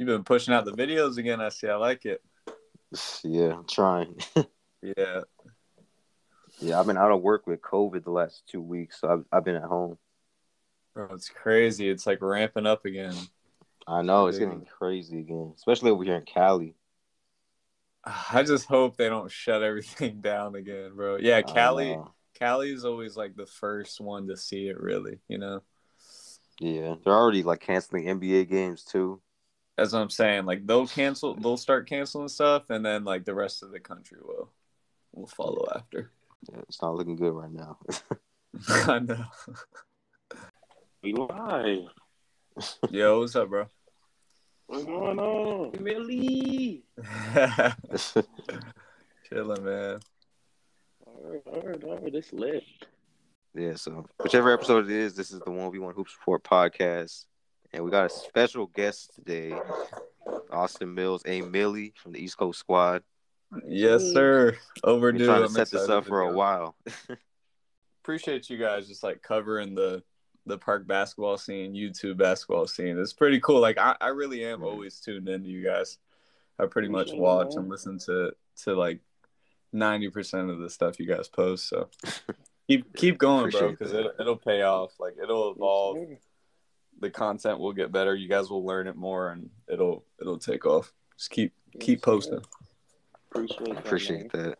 you've been pushing out the videos again. I see. I like it. Yeah, I'm trying. Yeah. yeah, I've been out of work with COVID the last two weeks, so I've I've been at home. Bro, it's crazy. It's like ramping up again. I know it's Dude. getting crazy again, especially over here in Cali. I just hope they don't shut everything down again, bro. Yeah, Cali. Cali is always like the first one to see it. Really, you know. Yeah, they're already like canceling NBA games too. That's what I'm saying. Like they'll cancel. They'll start canceling stuff, and then like the rest of the country will will follow after. Yeah, it's not looking good right now. I know. We live. Yo, what's up, bro? What's going on? Really? Chilling, man. All right, all right, all right. This lit. yeah, so whichever episode it is, this is the one v one hoops report podcast, and we got a special guest today, Austin Mills, A Milly from the East Coast Squad. Yes, sir. We're Overdue. trying to I'm set this up for a while. Appreciate you guys just like covering the the park basketball scene, YouTube basketball scene. It's pretty cool. Like I, I really am Mhm. always tuned into you guys. I pretty much watch and listen to to like ninety percent of the stuff you guys post. So keep keep going, bro, because it, it'll pay off. Like it'll evolve. The content will get better. You guys will learn it more, and it'll it'll take off. Just keep keep posting. Appreciate that. Appreciate man. that.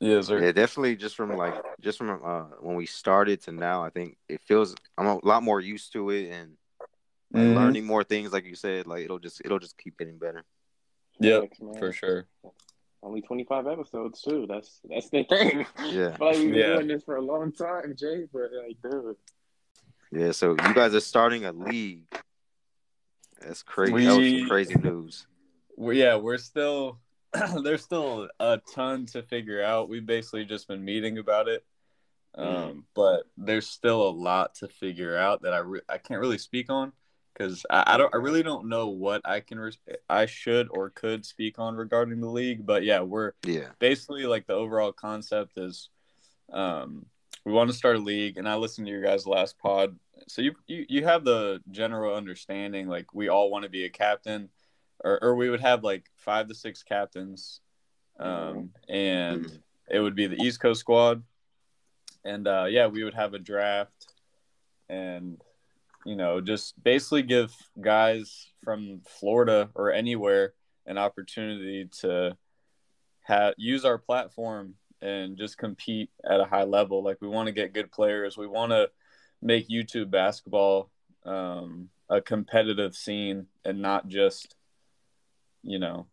Yes, sir. Yeah, definitely. Just from like, just from uh, when we started to now, I think it feels I'm a lot more used to it and like, Mhm. learning more things. Like you said, like it'll just it'll just keep getting better. Yep, Thanks, for sure. Only 25 episodes too. That's that's the thing. Yeah. I feel like we've been Yeah. doing this for a long time, Jay. But like, dude, Yeah, so you guys are starting a league. That's crazy. that was some crazy news. we yeah, we're still there's still a ton to figure out. We've basically just been meeting about it, um, but there's still a lot to figure out that I re- I can't really speak on because I, I don't I really don't know what I can re- I should or could speak on regarding the league. But yeah, we're Yeah. basically like the overall concept is um we want to start a league and i listened to your guys last pod. So you you, you have the general understanding like we all want to be a captain or, or we would have like five to six captains um and it would be the east coast squad. And uh yeah we would have a draft and you know just basically give guys from florida or anywhere an opportunity to ha- use our platform and just compete at a high level. Like we want to get good players. We want to make YouTube basketball um, a competitive scene and not just, you know,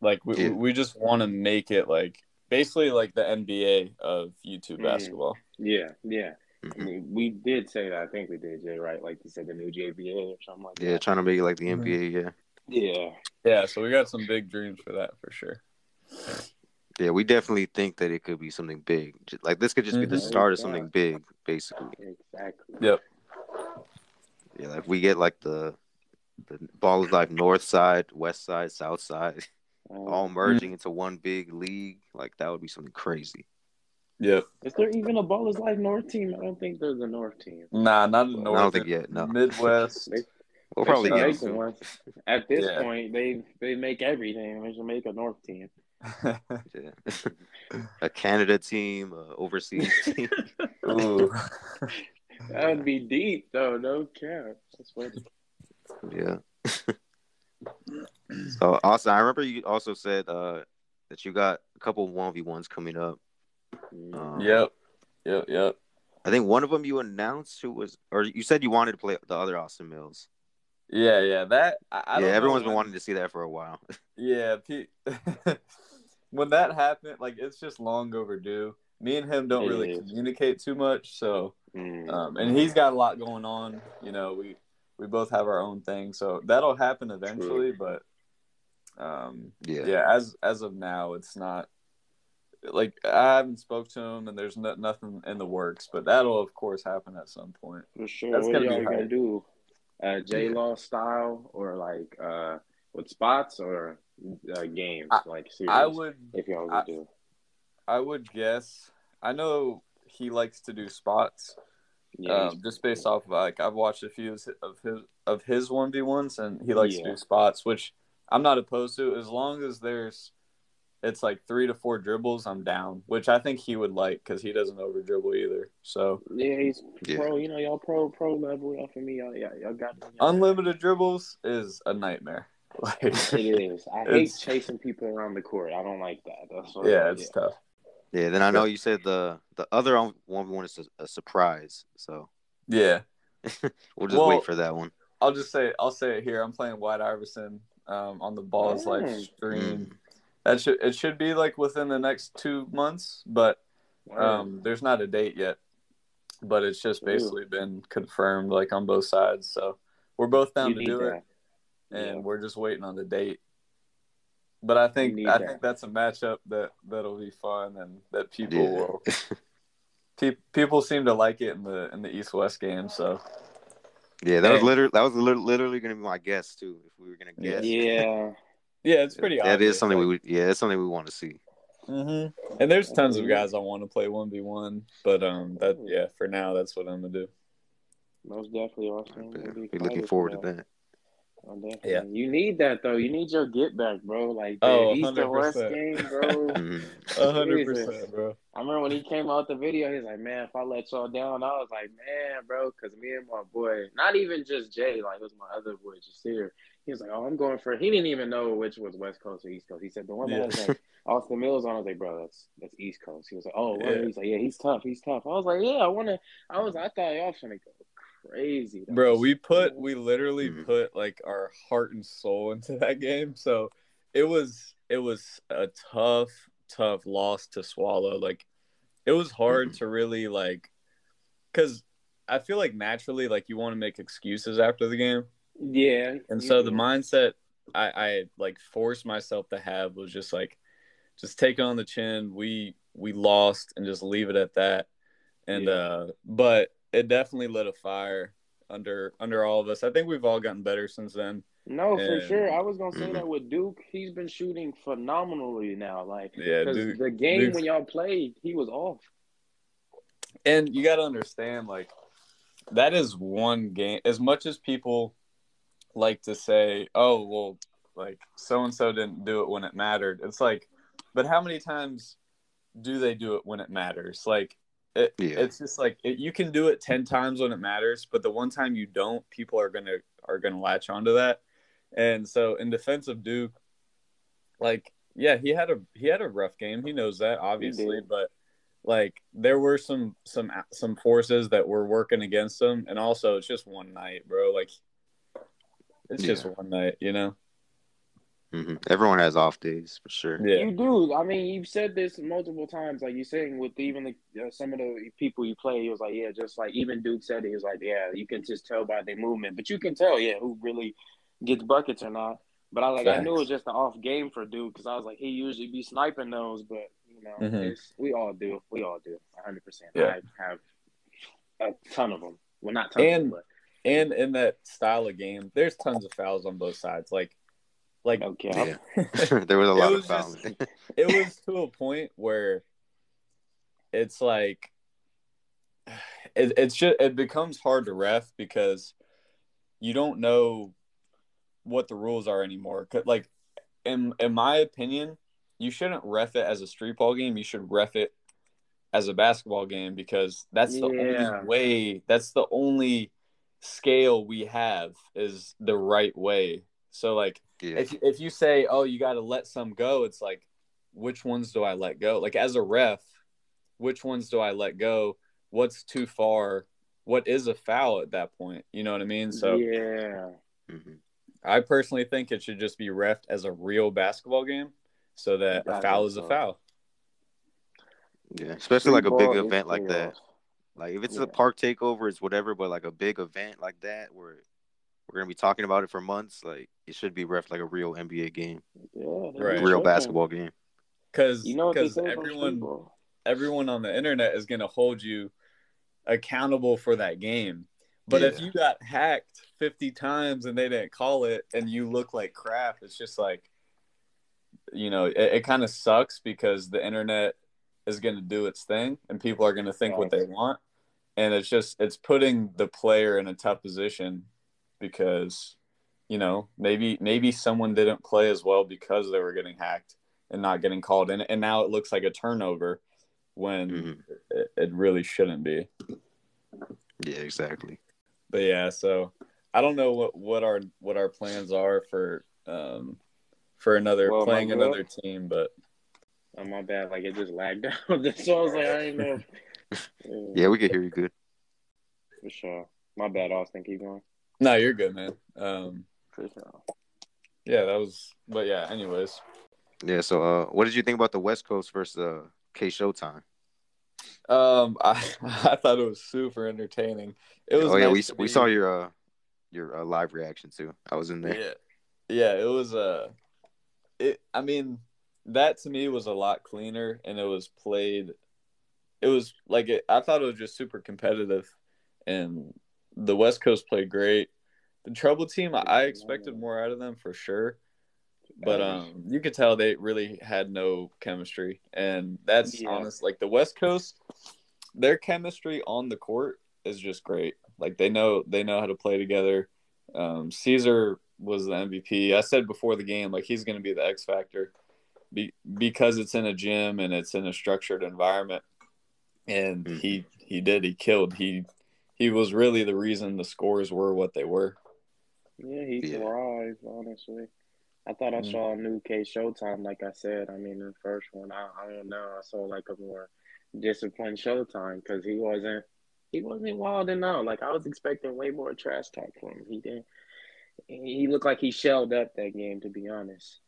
like we Yeah. we just want to make it like basically like the NBA of YouTube Mm. basketball. yeah, yeah. I Mhm. mean, we did say that. I think we did, Jay. Right? Like you said, the new JBA or something like Yeah, that. trying to make it like the. NBA. Yeah. Yeah. Yeah, so we got some big dreams for that for sure. Yeah, we definitely think that it could be something big. Like this could just be the Mhm. start of something big, basically. Exactly. Yep. Yeah, like we get like the the ball is like north side, west side, south side, Um, all merging into one big league. Like that would be something crazy. Yep. Is there even a Ballislife North team? I don't think there's a North team. Nah, not in I don't think yet, no. Midwest. They- We'll They probably get one. At this Yeah. point, they they make everything. They should make a North team. Yeah. a Canada team, a overseas team. Ooh. That would be deep, though. No cap. That's funny. Yeah. so also, I remember you also said uh, that you got a couple one v ones coming up. Um, Yep. Yep. Yep. I think one of them you announced who was, or you said you wanted to play the other Austin Mills. Yeah. Yeah. That. I, I yeah, don't know everyone's been when- wanting to see that for a while. Yeah. Pe- when that happened, like it's just long overdue. Me and him don't It really is. communicate too much, so Mm. um, and he's got a lot going on. You know, we we both have our own thing, so that'll happen eventually. But um, yeah. yeah, as as of now, it's not like I haven't spoke to him, and there's no, nothing in the works. But that'll of course happen at some point. For sure. That's what gonna y'all be gonna do? Uh, J Law style or like uh, with spots or uh, games I- like series? I would if y'all would I- do. I would guess. I know he likes to do spots. Yeah, um, just based off of like I've watched a few of his of his one v ones, and he likes Yeah. to do spots, which I'm not opposed to as long as there's it's like three to four dribbles. I'm down, which I think he would like because he doesn't over dribble either. So yeah, he's Yeah. pro. You know, y'all pro pro level. Y'all for me. Y'all, y'all, y'all got me. unlimited dribbles is a nightmare. Like It is. I hate chasing people around the court. I don't like that. That's what, yeah, it's tough. Yeah. Then I know you said the the other one we want is a, a surprise, so Yeah, we'll just Well- wait for that one. I'll just say I'll say it here. I'm playing White Iverson um, on the Ballislife Mm. stream. That should it should be like within the next two months, but um, there's not a date yet. But it's just Ooh. basically been confirmed like on both sides. So we're both down You to do that. it, and Yeah. we're just waiting on the date. But I think I that. think that's a matchup that that'll be fun and that people Yeah. will. Pe- people seem to like it in the in the East West game. So Yeah, that was literally that was literally going to be my guess too. If we were going to guess, Yeah. Yeah, it's pretty. that obvious. is something like- we would. Yeah, it's something we want to see. hmm And there's tons of guys I want to play one v one, but um, that yeah, for now that's what I'm gonna do. Most definitely, Austin. We'll be looking forward to that. Oh. Yeah. You need that though. You need your get back, bro. Like the Oh, East and West 100%. game, bro. A hundred percent, bro. I remember when he came out the video, he's like, "Man, if I let y'all down," I was like, "Man, bro," because me and my boy, not even just Jay, like it was my other boy, just here. He was like, "Oh, I'm going for." He didn't even know which was West Coast or East Coast. He said the one that Yeah. has like Austin Mills on. I was like, "Bro, that's that's East Coast." He was like, "Oh, what?" Yeah. he's like, "Yeah, he's tough. He's tough." I was like, "Yeah, I want to." I was, I thought y'all was gonna go crazy, though. Bro, we put we literally Mhm. put like our heart and soul into that game. So it was it was a tough, tough loss to swallow. Like it was hard to really like because I feel like naturally like you want to make excuses after the game. Yeah, And so the mindset I, I like forced myself to have was just like just take it on the chin. We we lost and just leave it at that. And Yeah. uh but it definitely lit a fire under under all of us. I think we've all gotten better since then. No, for sure. I was gonna say that with Duke, he's been shooting phenomenally now. Like, Yeah, because the game Duke's- when y'all played, he was off. And you got to understand like that is one game as much as people like to say, "Oh, well, like so and so didn't do it when it mattered." It's like but how many times do they do it when it matters? Like it, Yeah. it's just like it, you can do it 10 times when it matters, but the one time you don't, people are going to are going to latch onto that. And so in defense of Duke like yeah, he had a he had a rough game. He knows that obviously, but like there were some some some forces that were working against him and also it's just one night, bro. Like it's just one night, you know. hmm Everyone has off days for sure. Yeah. You do. I mean, you've said this multiple times. Like you're saying with even the, uh, some of the people you play, he was like, yeah, just like even Duke said, it, he was like, yeah, you can just tell by their movement, but you can tell, yeah, who really gets buckets or not. But I like, I knew it was just an off game for Duke because I was like, he usually be sniping those, but you know, Mhm. it's, we all do, we all do, 100. percent Yeah. I have a ton of them. Well, not tons, And- but And in that style of game, there's tons of fouls on both sides. Like like okay. Yeah. there was a lot was of fouls. just- it was to a point where it's like it, it's just it becomes hard to ref because you don't know what the rules are anymore. like in in my opinion you shouldn't ref it as a street ball game you should ref it as a basketball game because that's the Yeah. only way that's the only scale we have is the right way so like yeah. if if you say, "Oh, you got to let some go," it's like, which ones do I let go? Like as a ref, which ones do I let go? What's too far? What is a foul at that point? You know what I mean? So yeah, Mhm. I personally think it should just be refed as a real basketball game, so that a foul think is a foul. Yeah, especially like a big event like that. Balls. Like if it's Yeah. a park takeover, it's whatever. But like a big event like that, where we're gonna be talking about it for months, like it should be ref like a real NBA game, Yeah, Right. be real tripping. basketball game. Because You know because everyone everyone on the internet is going to hold you accountable for that game. But if you got hacked 50 times and they didn't call it and you look like crap, it's just like, you know, it, it kind of sucks because the internet is going to do its thing and people are going to think what they want. And it's just it's putting the player in a tough position because you know maybe maybe someone didn't play as well because they were getting hacked and not getting called in and now it looks like a turnover when Mhm. it, it really shouldn't be Yeah, exactly. but yeah so i don't know what what our what our plans are for um for another Well, playing another team but Oh my bad, like it just lagged out. so I was like, I didn't know. If- Yeah, we can hear you good. for sure. My bad, Austin. Keep going. no you're good man um For sure. yeah that was but yeah anyways Yeah. So, uh, what did you think about the West Coast versus uh, K Showtime? um i i thought it was super entertaining it was Oh yeah, we nice to we be- saw your uh your uh, live reaction too. I was in there. Yeah, yeah, it was uh it. I mean, that to me was a lot cleaner, and it was played. It was like it, I thought it was just super competitive, and the West Coast played great. The Trouble team, I, expected more out of them for sure, but um, you could tell they really had no chemistry, and that's Yeah. honest. Like the West Coast, their chemistry on the court is just great. Like they know they know how to play together. Um, Caesar was the MVP. I said before the game, like he's going to be the X factor, be, because it's in a gym and it's in a structured environment. And Mhm. he he did. He killed. He he was really the reason the scores were what they were. Yeah, he Yeah. thrived, honestly. I thought I Mm. saw a new K Showtime, like I said. I mean, the first one, I, I don't know. I saw like a more disciplined Showtime because he wasn't he wasn't wilding out. Like I was expecting way more trash talk from him. He didn't. He looked like he shelled up that game, to be honest.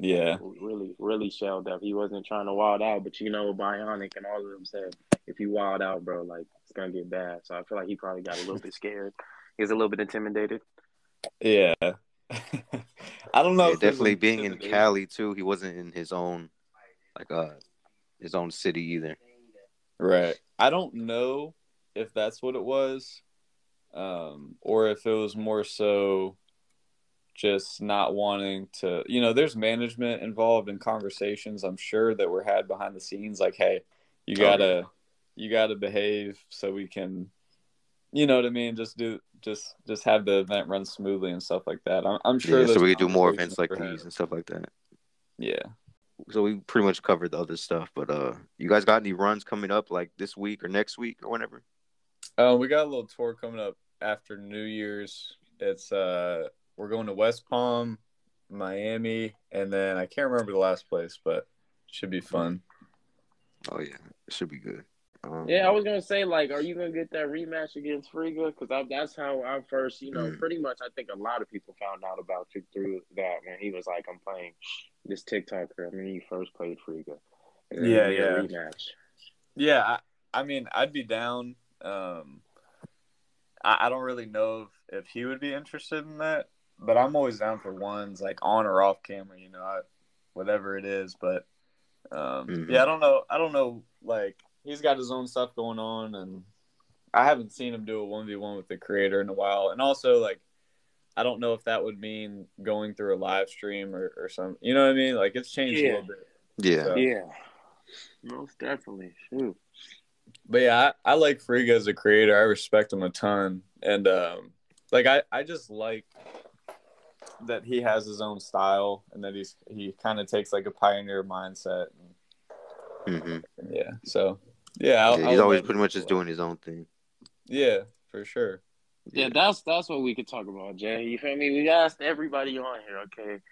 Yeah, Really, really shelled up. He wasn't trying to wild out, but you know, Bionic and all of them said, if you wild out, bro, like it's gonna get bad. So I feel like he probably got a little bit scared. He's a little bit intimidated. yeah. I don't know. Yeah, if it was definitely being in. Cali too. He wasn't in his own like uh his own city either. Right. I don't know if that's what it was, um, or if it was more so just not wanting to. You know, there's management involved in conversations. I'm sure that were had behind the scenes. Like, hey, you gotta Oh, you gotta behave so we can, you know what I mean? Just do, just, just have the event run smoothly and stuff like that. I'm, I'm sure. yeah, so we could do more events like had. these and stuff like that. Yeah. So we pretty much covered the other stuff, but uh, you guys got any runs coming up like this week or next week or whenever? Uh, we got a little tour coming up after New Year's. It's uh, we're going to West Palm, Miami, and then I can't remember the last place, but it should be fun. Oh yeah, it should be good. Um, Yeah, I was gonna say, like, are you gonna get that rematch against Friga? Because that's how I first, you know, Mm. pretty much. I think a lot of people found out about you through that when he was like, "I'm playing this TikToker." I mean, you first played Friga. And then Yeah, you get a yeah. Rematch. Yeah, I, I mean, I'd be down. Um, I, I don't really know if, if he would be interested in that, but I'm always down for ones like on or off camera. You know, I, whatever it is. But um, Mhm. yeah, I don't know. I don't know. Like he's got his own stuff going on, and I haven't seen him do a one v one with the creator in a while. And also, like, I don't know if that would mean going through a live stream or, or something. You know what I mean? Like it's changed Yeah. a little bit. Yeah, So- Yeah, most definitely. Shoot. But yeah, I, I like Friga as a creator. I respect him a ton, and um, like I, I just like that he has his own style, and that he's he kind of takes like a pioneer mindset. And, hmm and yeah, so yeah, I'll- yeah I'll he's always pretty much just play. doing his own thing. Yeah, for sure. Yeah, that's that's what we could talk about, Jay. You feel me? We asked everybody on here, okay.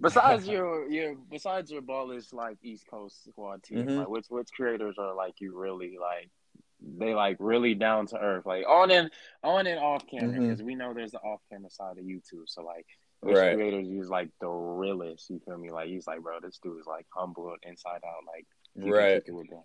Besides your your besides your ballers like East Coast squad team, Mhm. like which which creators are like you really like they like really down to earth, like on and on and off camera, because we know there's the off camera side of YouTube. So like which Right. creators use like the realest, you feel me? Like he's like, bro, this dude is like humble inside out, like he Right. kick it with them.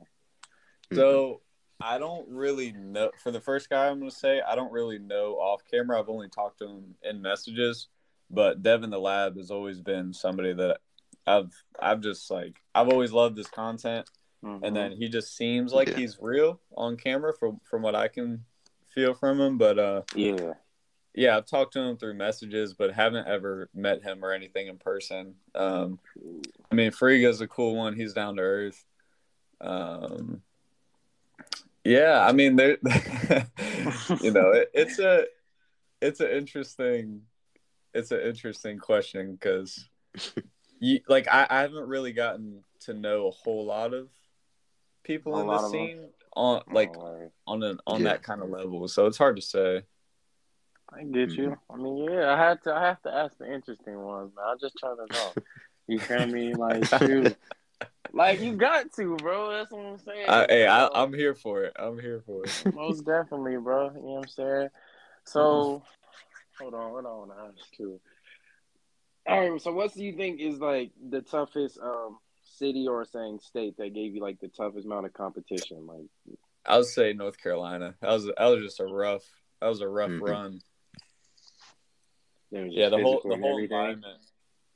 So I don't really know. For the first guy, I'm going to say I don't really know off camera. I've only talked to him in messages, but Devin the Lab has always been somebody that I've I've just like I've always loved his content, Mhm. and then he just seems like Yeah. he's real on camera from from what I can feel from him. But uh, yeah, yeah, I've talked to him through messages, but haven't ever met him or anything in person. Um, I mean, Friga's a cool one. He's down to earth. Um, Yeah, I mean, there, you know, it, it's a, it's an interesting, it's an interesting question because, you like, I, I haven't really gotten to know a whole lot of people A in the of them? scene on oh, like Oh, on an on Yeah. that kind of level, so it's hard to say. I get you. Mm-hmm. I mean, yeah, I had to. I have to ask the interesting ones, man. I'm just trying to know. You feel me? Like, shoot, like you got to, bro. That's what I'm saying. I, hey, I, I'm here for it. I'm here for it. Most definitely, bro. You know what I'm saying? So, hold on, hold on. I ask too. All right. So, what do you think is like the toughest um city or saying state that gave you like the toughest amount of competition? Like, I would say North Carolina. That was that was just a rough. That was a rough Mhm. run. was Yeah, the whole the whole everything? environment.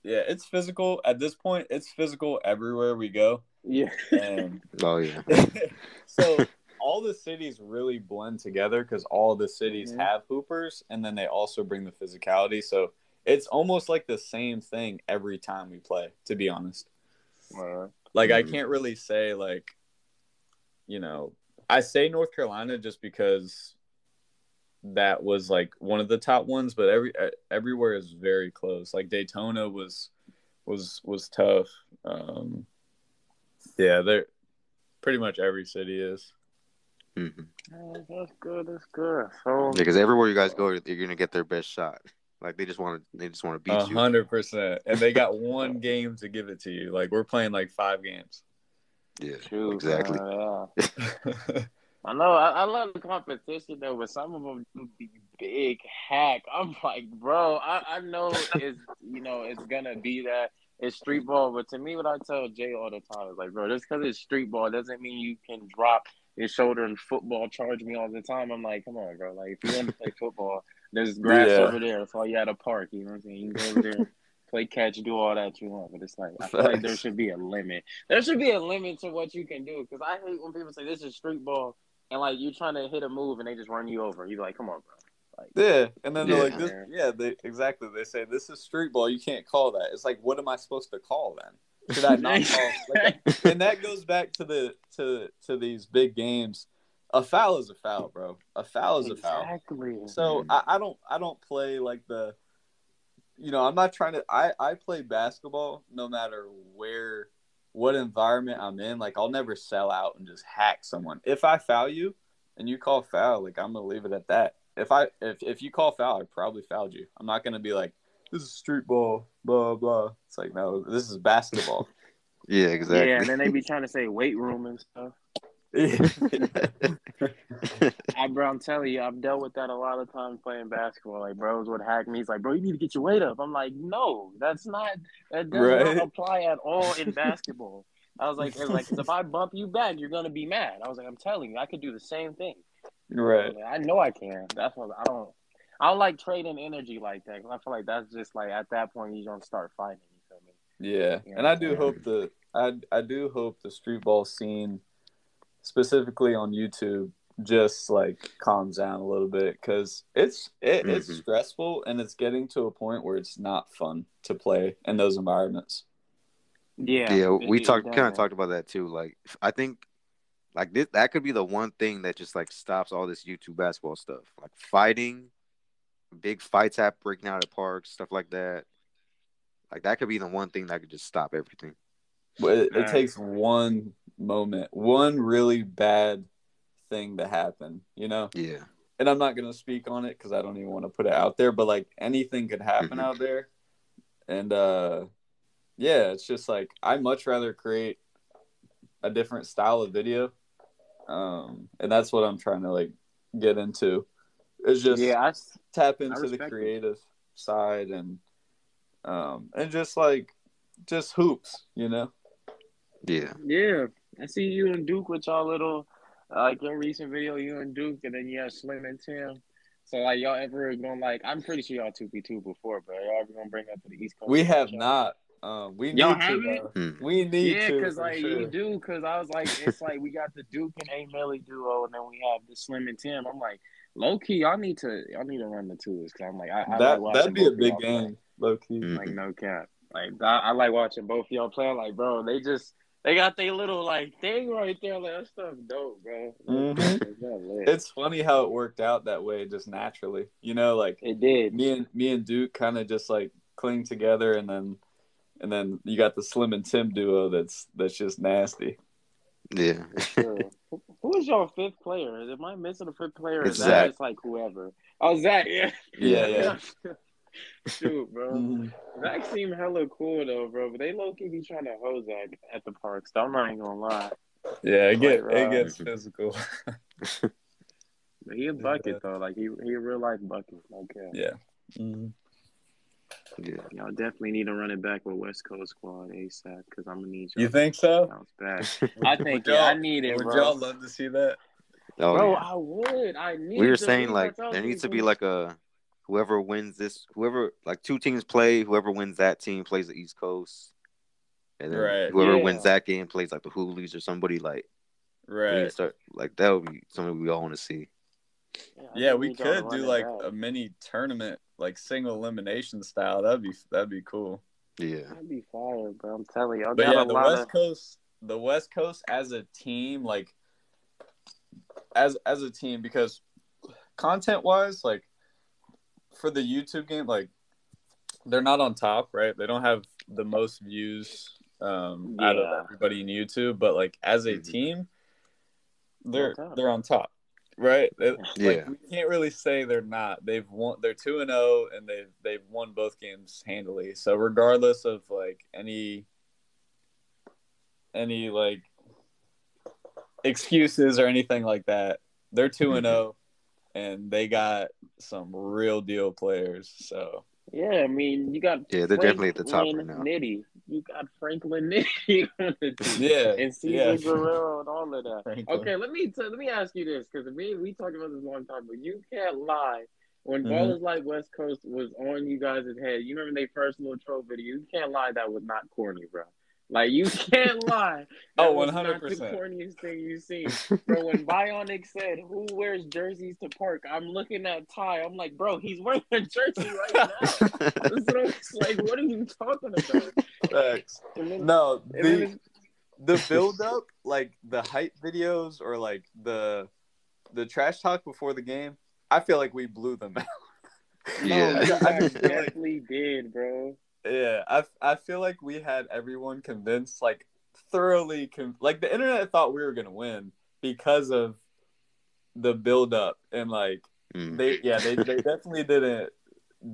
Yeah, it's physical at this point. It's physical everywhere we go, Yeah. and Oh yeah. so all the cities really blend together because all the cities Mhm. have hoopers, and then they also bring the physicality. So it's almost like the same thing every time we play. To be honest, Uh, like I Mhm. can't really say like, you know, I say North Carolina just because that was like one of the top ones, but every uh, everywhere is very close. Like Daytona was was was tough. Um, yeah, they're pretty much every city is. Mm-hmm. that's good. That's good. So, Because everywhere you guys go, you're gonna get their best shot. Like they just want to, they just want to beat A you. hundred percent, and they got one game to give it to you. Like we're playing like five games. Yeah, shoot, exactly. man, yeah. I know. I, I love the competition though, but some of them do be big hack. I'm like, bro, I, I know it's you know it's gonna be that it's street ball, but to me, what I tell Jay all the time is like, bro, just because it's street ball doesn't mean you can drop your shoulder in football, charge me all the time. I'm like, come on, bro. Like if you want to play football, there's grass Yeah. over there. That's all you at a park. You know what I'm saying? You can go over there. Play catch, do all that you want, but it's like I feel like there should be a limit. There should be a limit to what you can do because I hate when people say this is street ball and like you're trying to hit a move and they just run you over. You're like, come on, bro. Like, Yeah, and then they're Yeah. like, "This, yeah, they exactly." They say this is street ball. You can't call that. It's like, what am I supposed to call then? Should I not call? Like, and that goes back to the to to these big games. A foul is a foul, bro. A foul is a foul. exactly. So mm-hmm. I, I don't I don't play like the you know, I'm not trying to I, I play basketball no matter where what environment I'm in. Like I'll never sell out and just hack someone. If I foul you and you call foul, like I'm gonna leave it at that. If I if, if you call foul, I probably fouled you. I'm not gonna be like, This is street ball, blah blah. It's like no, this is basketball. Yeah, exactly. Yeah, and then they be trying to say weight room and stuff. I, bro, I'm telling you, I've dealt with that a lot of times playing basketball. Like, bros would hack me. He's like, bro, you need to get your weight up. I'm like, no, that's not, that does Right. not apply at all in basketball. I was like, like, if I bump you back, you're going to be mad. I was like, I'm telling you, I could do the same thing. right. I know I can. That's what I don't, I don't like trading energy like that. Cause I feel like that's just like, at that point, you don't start fighting. You feel me? Yeah, Yeah. and I do hope the I I do hope the street ball scene, specifically on YouTube, just like calms down a little bit because it's it, it's Mhm. stressful and it's getting to a point where it's not fun to play in those environments. Yeah. yeah, we talked kind of talked about that too. Like I think like this that could be the one thing that just like stops all this YouTube basketball stuff. Like fighting, big fights happen breaking out at parks, stuff like that. Like that could be the one thing that could just stop everything. But it, it takes one moment, one really bad thing to happen, you know. Yeah. and I'm not gonna speak on it because I don't even want to put it out there. But like anything could happen Mhm. out there, and uh, yeah, it's just like I much rather create a different style of video, um, and that's what I'm trying to like get into. It's just Yeah, I, s- tap into the respect it. creative side and um, and just like just hoops, you know. Yeah. Yeah, I see you and Duke with y'all little, uh, like your recent video, you and Duke, and then you have Slim and Tim. So like y'all ever gonna like? I'm pretty sure y'all two v two before, but y'all ever gonna bring that to the East Coast? We have Y'all- not. Um, we need Y'all to. haven't? though. Hmm. We need Yeah, to. because like sure. you do, because I was like, it's like we got the Duke and A Milly duo, and then we have the Slim and Tim. I'm like, low key, y'all need to, y'all need to run the twos, because I'm like, I, I that like that'd be a big y'all play. game, low key. Like no cap. Like I, I like watching both of y'all play. Like bro, they just They got their little like thing right there. Like that stuff dope, bro. Mhm. It's not lit. It's funny how it worked out that way, just naturally. You know, like it did. me and me and Duke kind of just like cling together, and then and then you got the Slim and Tim duo that's that's just nasty. Yeah. Sure. Who- Who is your fifth player? Am I missing a fifth player? Or It's is that just like whoever? Oh, Zach. Yeah. Yeah, yeah. Shoot, bro. Mhm. Zach seemed hella cool though, bro. But they low key be trying to hose Zach at the parks. Though. I'm not even gonna lie. Yeah, it get Right, it right. gets physical. But he a bucket though. Like he he a real life bucket. Okay. yeah. Mhm. Yeah. Y'all definitely need to run it back with West Coast squad ASAP because I'm gonna need y'all You think so? bounce back. I think yeah, I need it, Would bro. y'all love to see that? Oh, bro, yeah. I would. I need. we were saying like there needs to be like a whoever wins this whoever like two teams play whoever wins that team plays the east coast and then Right. whoever Yeah. wins that game plays like the hoolies or somebody like we need Right. start like that would be something we all want to see I Yeah, just we need y'all to could do like back. a mini tournament, like single elimination style. That'd be that'd be cool. yeah That'd be fire, bro. I'm telling you, I But yeah, the West of. Coast, the West Coast as a team, like as as a team, because content wise, like for the YouTube game, like they're not on top, right? They don't have the most views um, out of everybody in YouTube, but like as a Mhm. team, they're They're on top. they're on top, right? It- like, Yeah. we can't really say they're not. They've won. They're two and zero, and they've they've won both games handily. So regardless of like any any like excuses or anything like that, they're two and zero, and they got some real deal players. So Yeah, I mean, you got. Yeah, they're definitely at the top Franklin right now. Nitty, you got Franklin Nitty on the team. yeah, and Caesar yeah. Guerrero and all of that. Franklin. Okay, let me t- let me ask you this because me we talked about this a long time, but you can't lie. When Mhm. Ballislife West Coast was on you guys' head, you remember they first little troll video. You can't lie that was not corny, bro. Like you can't lie. That Oh, was 100%. the corniest thing you've seen, bro. When Bionic said, "Who wears jerseys to park?" I'm looking at Ty. I'm like, bro, he's wearing a jersey right now. That's like. What are you talking about? Facts. Then- No, the the build up, like the hype videos or like the the trash talk before the game, I feel like we blew them out. Oh, yeah. you I guys just like- definitely did, bro. Yeah, I I feel like we had everyone convinced, like thoroughly, con- like the internet thought we were gonna win because of the build up and like Mm. they yeah they they definitely didn't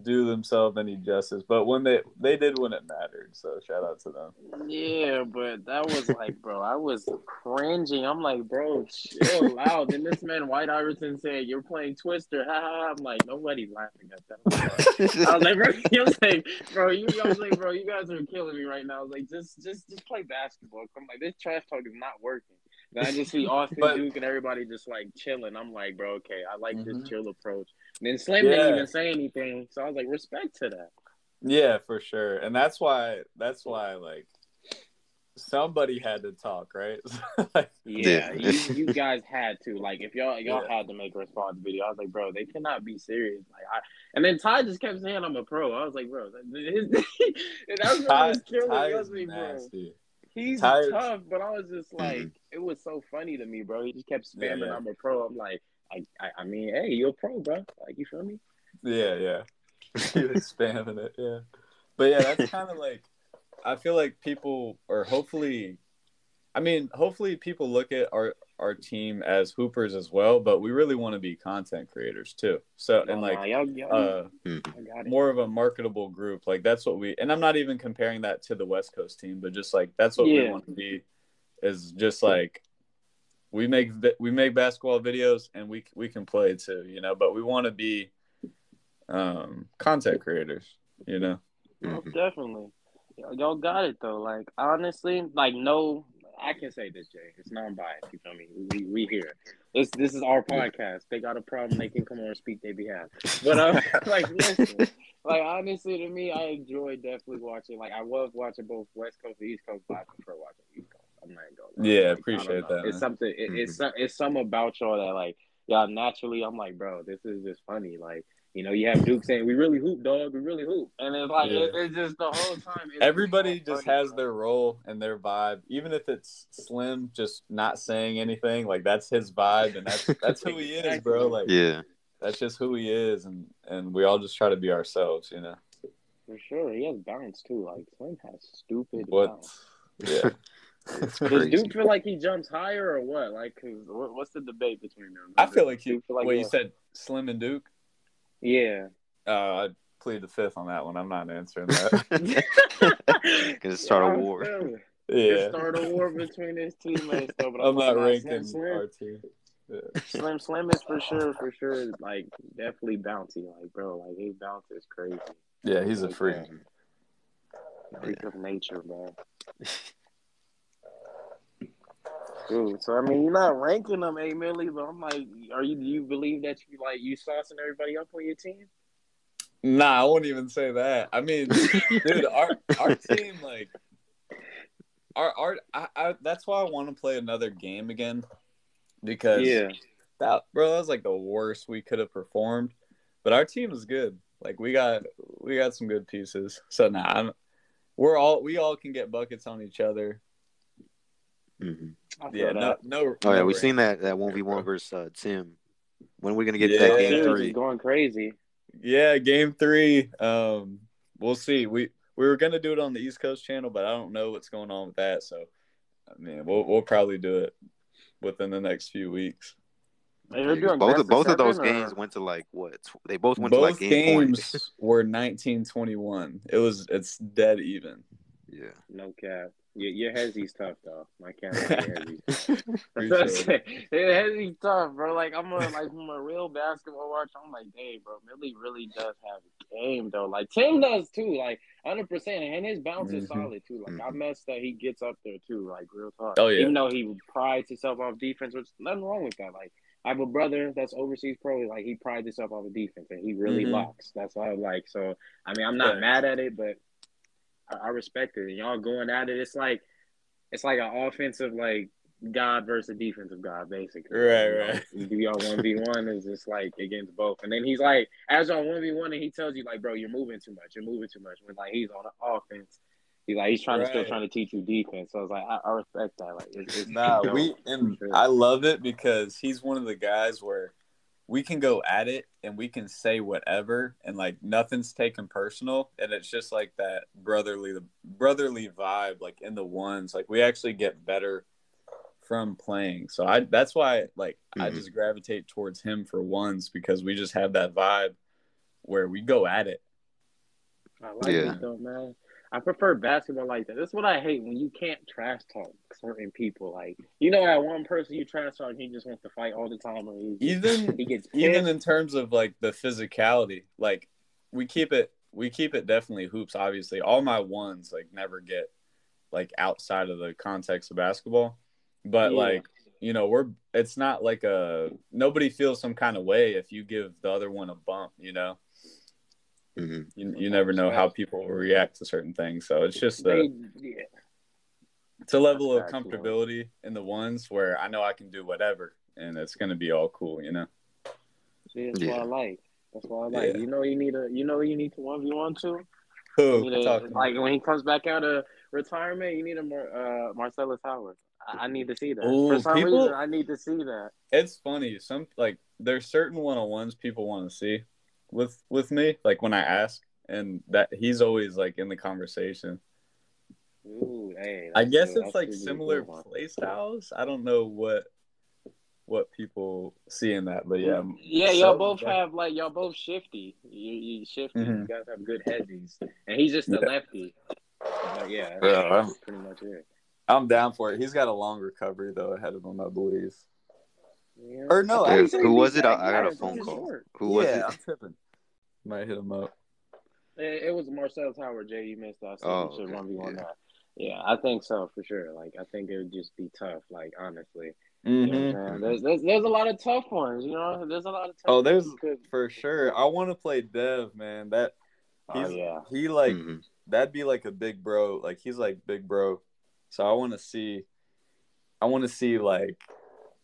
do themselves any justice, but when they they did when it mattered, so shout out to them. Yeah, but that was like, bro, I was cringing. I'm like, bro, chill out. Then this man White Iverson said, "You're playing Twister." I'm like, nobody's laughing at that. I was like, bro, you was like, bro, you, I was like, bro, you guys are killing me right now. I was like, just, just, just play basketball. I'm like, this trash talk is not working. Then I just see Austin But- Duke and everybody just like chilling. I'm like, bro, okay, I like Mhm. this chill approach. And then Slim Yeah. didn't even say anything, so I was like, respect to that. Yeah, for sure, and that's why that's why like somebody had to talk, right? like, Yeah, Yeah. you, you guys had to like if y'all y'all Yeah. had to make a response video. I was like, bro, they cannot be serious. Like I and then Ty just kept saying I'm a pro. I was like, bro, that- that's what Ty, was killing Ty me. I is was like, bro, nasty. he's Ty tough, but I was just mm-hmm. like, it was so funny to me, bro. He just kept Yeah, spamming yeah. I'm a pro. I'm like, I, I I mean, hey, you're a pro, bro. Like you feel me? Yeah, yeah. he was spamming it, yeah. But yeah, that's kind of like I feel like people or hopefully I mean, hopefully people look at our our team as hoopers as well, but we really want to be content creators too. So and like uh I got it. more of a marketable group. Like that's what we and I'm not even comparing that to the West Coast team, but just like that's what we want to be is just like we make we make basketball videos and we we can play too, you know, but we want to be um content creators, you know. Most Mhm. definitely. Y'all- Y'all got it though. Like honestly, like no, I can say this, Jay. It's non-biased. You feel me? We we here. This this is our podcast. They got a problem. They can come on and speak their behalf. But uh, like listen, like honestly, to me, I enjoy definitely watching. Like I love watching both West Coast and East Coast, but I prefer watching East Coast. I'm not gonna. lie. Yeah, Like, I appreciate know. that, It's something. It, it's mm-hmm. some- it's something about y'all that like y'all naturally. I'm like, bro, this is just funny. Like You know, you have Duke saying, "We really hoop, dog. We really hoop," and it's like Yeah. it, it's just the whole time. Everybody so just funny, has bro. their role and their vibe, even if it's Slim just not saying anything. Like that's his vibe, and that's that's who he is, bro. Like Yeah. that's just who he is, and and we all just try to be ourselves, you know. for sure. He has bounce too. Like Slim has stupid What? bounce. Yeah. It's Does. Duke feel like he jumps higher or what? Like, 'cause what, what's the debate between them? I feel like he. Duke feel Wait, you said Slim and Duke? yeah. Uh, I plead the fifth on that one. I'm not answering that. Gonna start a Yeah, I war. feel yeah, Start a war between his teammates though. But I'm not talking about ranking Slim, our team. Yeah. Slim, Slim, Slim is for sure, for sure, like definitely bouncy. Like, bro, like his bounce is crazy. yeah, he's a Like, freak. um, freak of nature, bro. Dude, so I mean, you're not ranking them, A Milly, but I'm like, are you? Do you believe that you like you saucing everybody up on your team? Nah, I won't even say that. I mean, dude, our our team like our our I, I, that's why I want to play another game again because yeah, that bro, that was like the worst we could have performed. But our team is good. Like we got we got some good pieces. So nah, I'm, we're all we all can get buckets on each other. Mhm. Yeah, no, that. no. Oh yeah, we've seen that that one v one versus uh, Tim. When are we gonna get Yeah. that Oh, game series three? going crazy. Yeah, game three. Um, we'll see. We we were gonna do it on the East Coast channel, but I don't know what's going on with that. So, I mean, we'll we'll probably do it within the next few weeks. They're doing both of both of those or- games went to like what? They both went Both to like game games point. were nineteen twenty one. It was it's dead even. yeah. No cap. Your, your Hezzy's tough though. My can't lie. Your Hezzy's Appreciate it. it has be tough, bro. Like I'm a like from a real basketball watcher. I'm like, dang, bro, Milly really does have a game though. Like Tim does too, like hundred percent, and his bounce is Mhm. solid too. Like I Mhm. messed that he gets up there too, like real talk. Oh, yeah. even though he prides himself off defense, which nothing wrong with that. Like I have a brother that's overseas pro, like he prides himself off of defense, and he really Mhm. locks. That's why I like. So I mean, I'm not Yeah. mad at it, but I, I respect it. And y'all going at it, it's like it's like an offensive like God versus defensive God, basically. Right, You know, right. You do y'all one v one is just like against both, and then he's like, as y'all one v one, and he tells you like, bro, you're moving too much. You're moving too much. When like he's on the offense, he's like he's trying to still trying to teach you defense. So I was like, I, I respect that. Like, it's, it's Nah, we and sure. I love it because he's one of the guys where we can go at it and we can say whatever and like nothing's taken personal and it's just like that brotherly brotherly vibe like in the ones like we actually get better from playing. So I that's why like I Mhm. just gravitate towards him for ones because we just have that vibe where we go at it. I like Yeah. it though, man. I prefer basketball like that. That's what I hate when you can't trash talk certain people. Like you know that one person you trash talk, he just wants to fight all the time, or he Even he gets pissed. even in terms of like the physicality like we keep it we keep it definitely hoops obviously all my ones like never get like outside of the context of basketball but Yeah. like you know we're it's not like a nobody feels some kind of way if you give the other one a bump you know hmm you, you never know how people will react to certain things so it's just a, They- yeah. it's a level of That's facts, man. comfortability in the ones where i know i can do whatever and it's going to be all cool you know See, that's Yeah. what I like. That's what I like. Yeah. You know, you need a, you know, you need to one v one too. Who? You need a, like when he comes back out of retirement, you need a Mar- uh, Marcellus Howard. I, I need to see that. Ooh, For some people- reason, I need to see that. it's funny some like there's certain one-on-ones people want to see with with me like when i ask and that he's always like in the conversation Ooh, hey. i guess good. it's That's like similar one. play styles i don't know what what people see in that but yeah Yeah, y'all So- both have like y'all both shifty. You, you shifty. Mhm. You guys have good headies, and he's just a Yeah. lefty. But yeah, Yeah, that's I'm- pretty much it. i'm down for it he's got a long recovery though ahead of him i believe Yeah. Or no, I thought Yeah, he said who was it? I, got a phone call. short. Who was yeah it? i'm tripping might hit him up It, it was Marcel Tower. Jay, you missed that. I Oh, you should okay. one v one Yeah. that. Yeah, I think so for sure. Like, I think it would just be tough. Like, honestly, you know what I'm Mhm. saying? There's, there's there's a lot of tough ones. You know, there's a lot of tough. oh there's ones could- for sure i want to play dev man that Oh he's yeah. he like Mhm. that'd be like a big bro. Like he's like big bro. So I want to see, I want to see like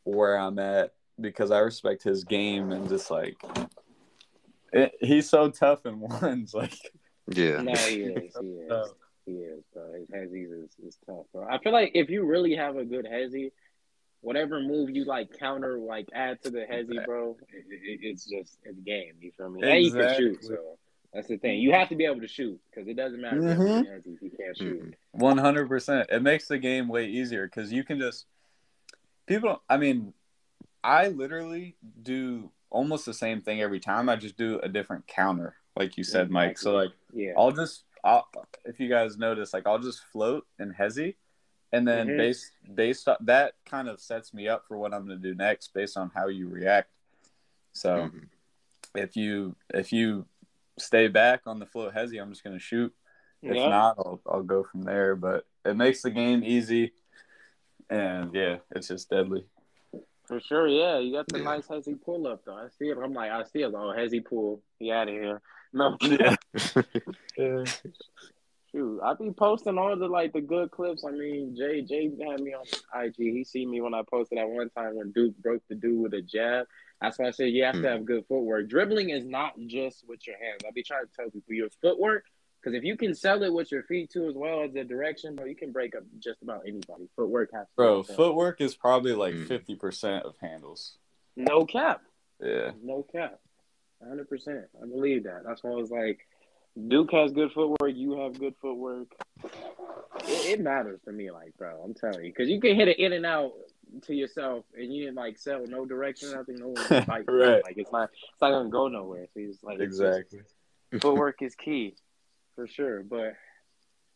where I'm at because I respect his game and just like It, he's so tough in ones. Like, Yeah. No, he is. He is. tough. He is, bro. His hezzies is, is tough, bro. I feel like if you really have a good hezzy, whatever move you like counter, like add to the hezzy, bro, it, it, it's just it's game. You feel me? And you can shoot, so that's the thing. You have to be able to shoot because it doesn't matter if you have Mhm. if you can't shoot. Mhm. One hundred percent. It makes the game way easier because you can just people. I mean, I literally do almost the same thing every time. I just do a different counter, like you said, Mike. So like, Yeah. I'll just, I'll, if you guys notice, like I'll just float and hezzy, and then Mhm. based based on that kind of sets me up for what I'm going to do next based on how you react. So Mhm. if you if you stay back on the float hezzy, I'm just going to shoot. If Yeah. not, I'll, I'll go from there. But it makes the game easy, and yeah, it's just deadly. For sure, yeah. You got the Yeah. nice hezzy pull up though. I see it. I'm like, I see it. Oh, hezzy pull. He out of here. No, Yeah. shoot. I be posting all the like the good clips. I mean, Jay Jay had me on IG. He see me when I posted that one time when Duke broke the dude with a jab. That's why I said you have Hmm. to have good footwork. Dribbling is not just with your hands. I be trying to tell people your footwork. Because if you can sell it with your feet too, as well as the direction, bro, you can break up just about anybody. Footwork has to Bro, be- footwork is probably like Mm. fifty percent of handles. No cap. Yeah. No cap. 100%. I believe that. That's why I was like, Duke has good footwork. You have good footwork. It, it matters to me, like, bro. I'm telling you. Because you can hit it in and out to yourself and you didn't, like, sell no direction, nothing. No one can fight. you. Right. Like, it's not, it's not going to go nowhere. So he's like, it's just- Exactly. footwork is key for sure. But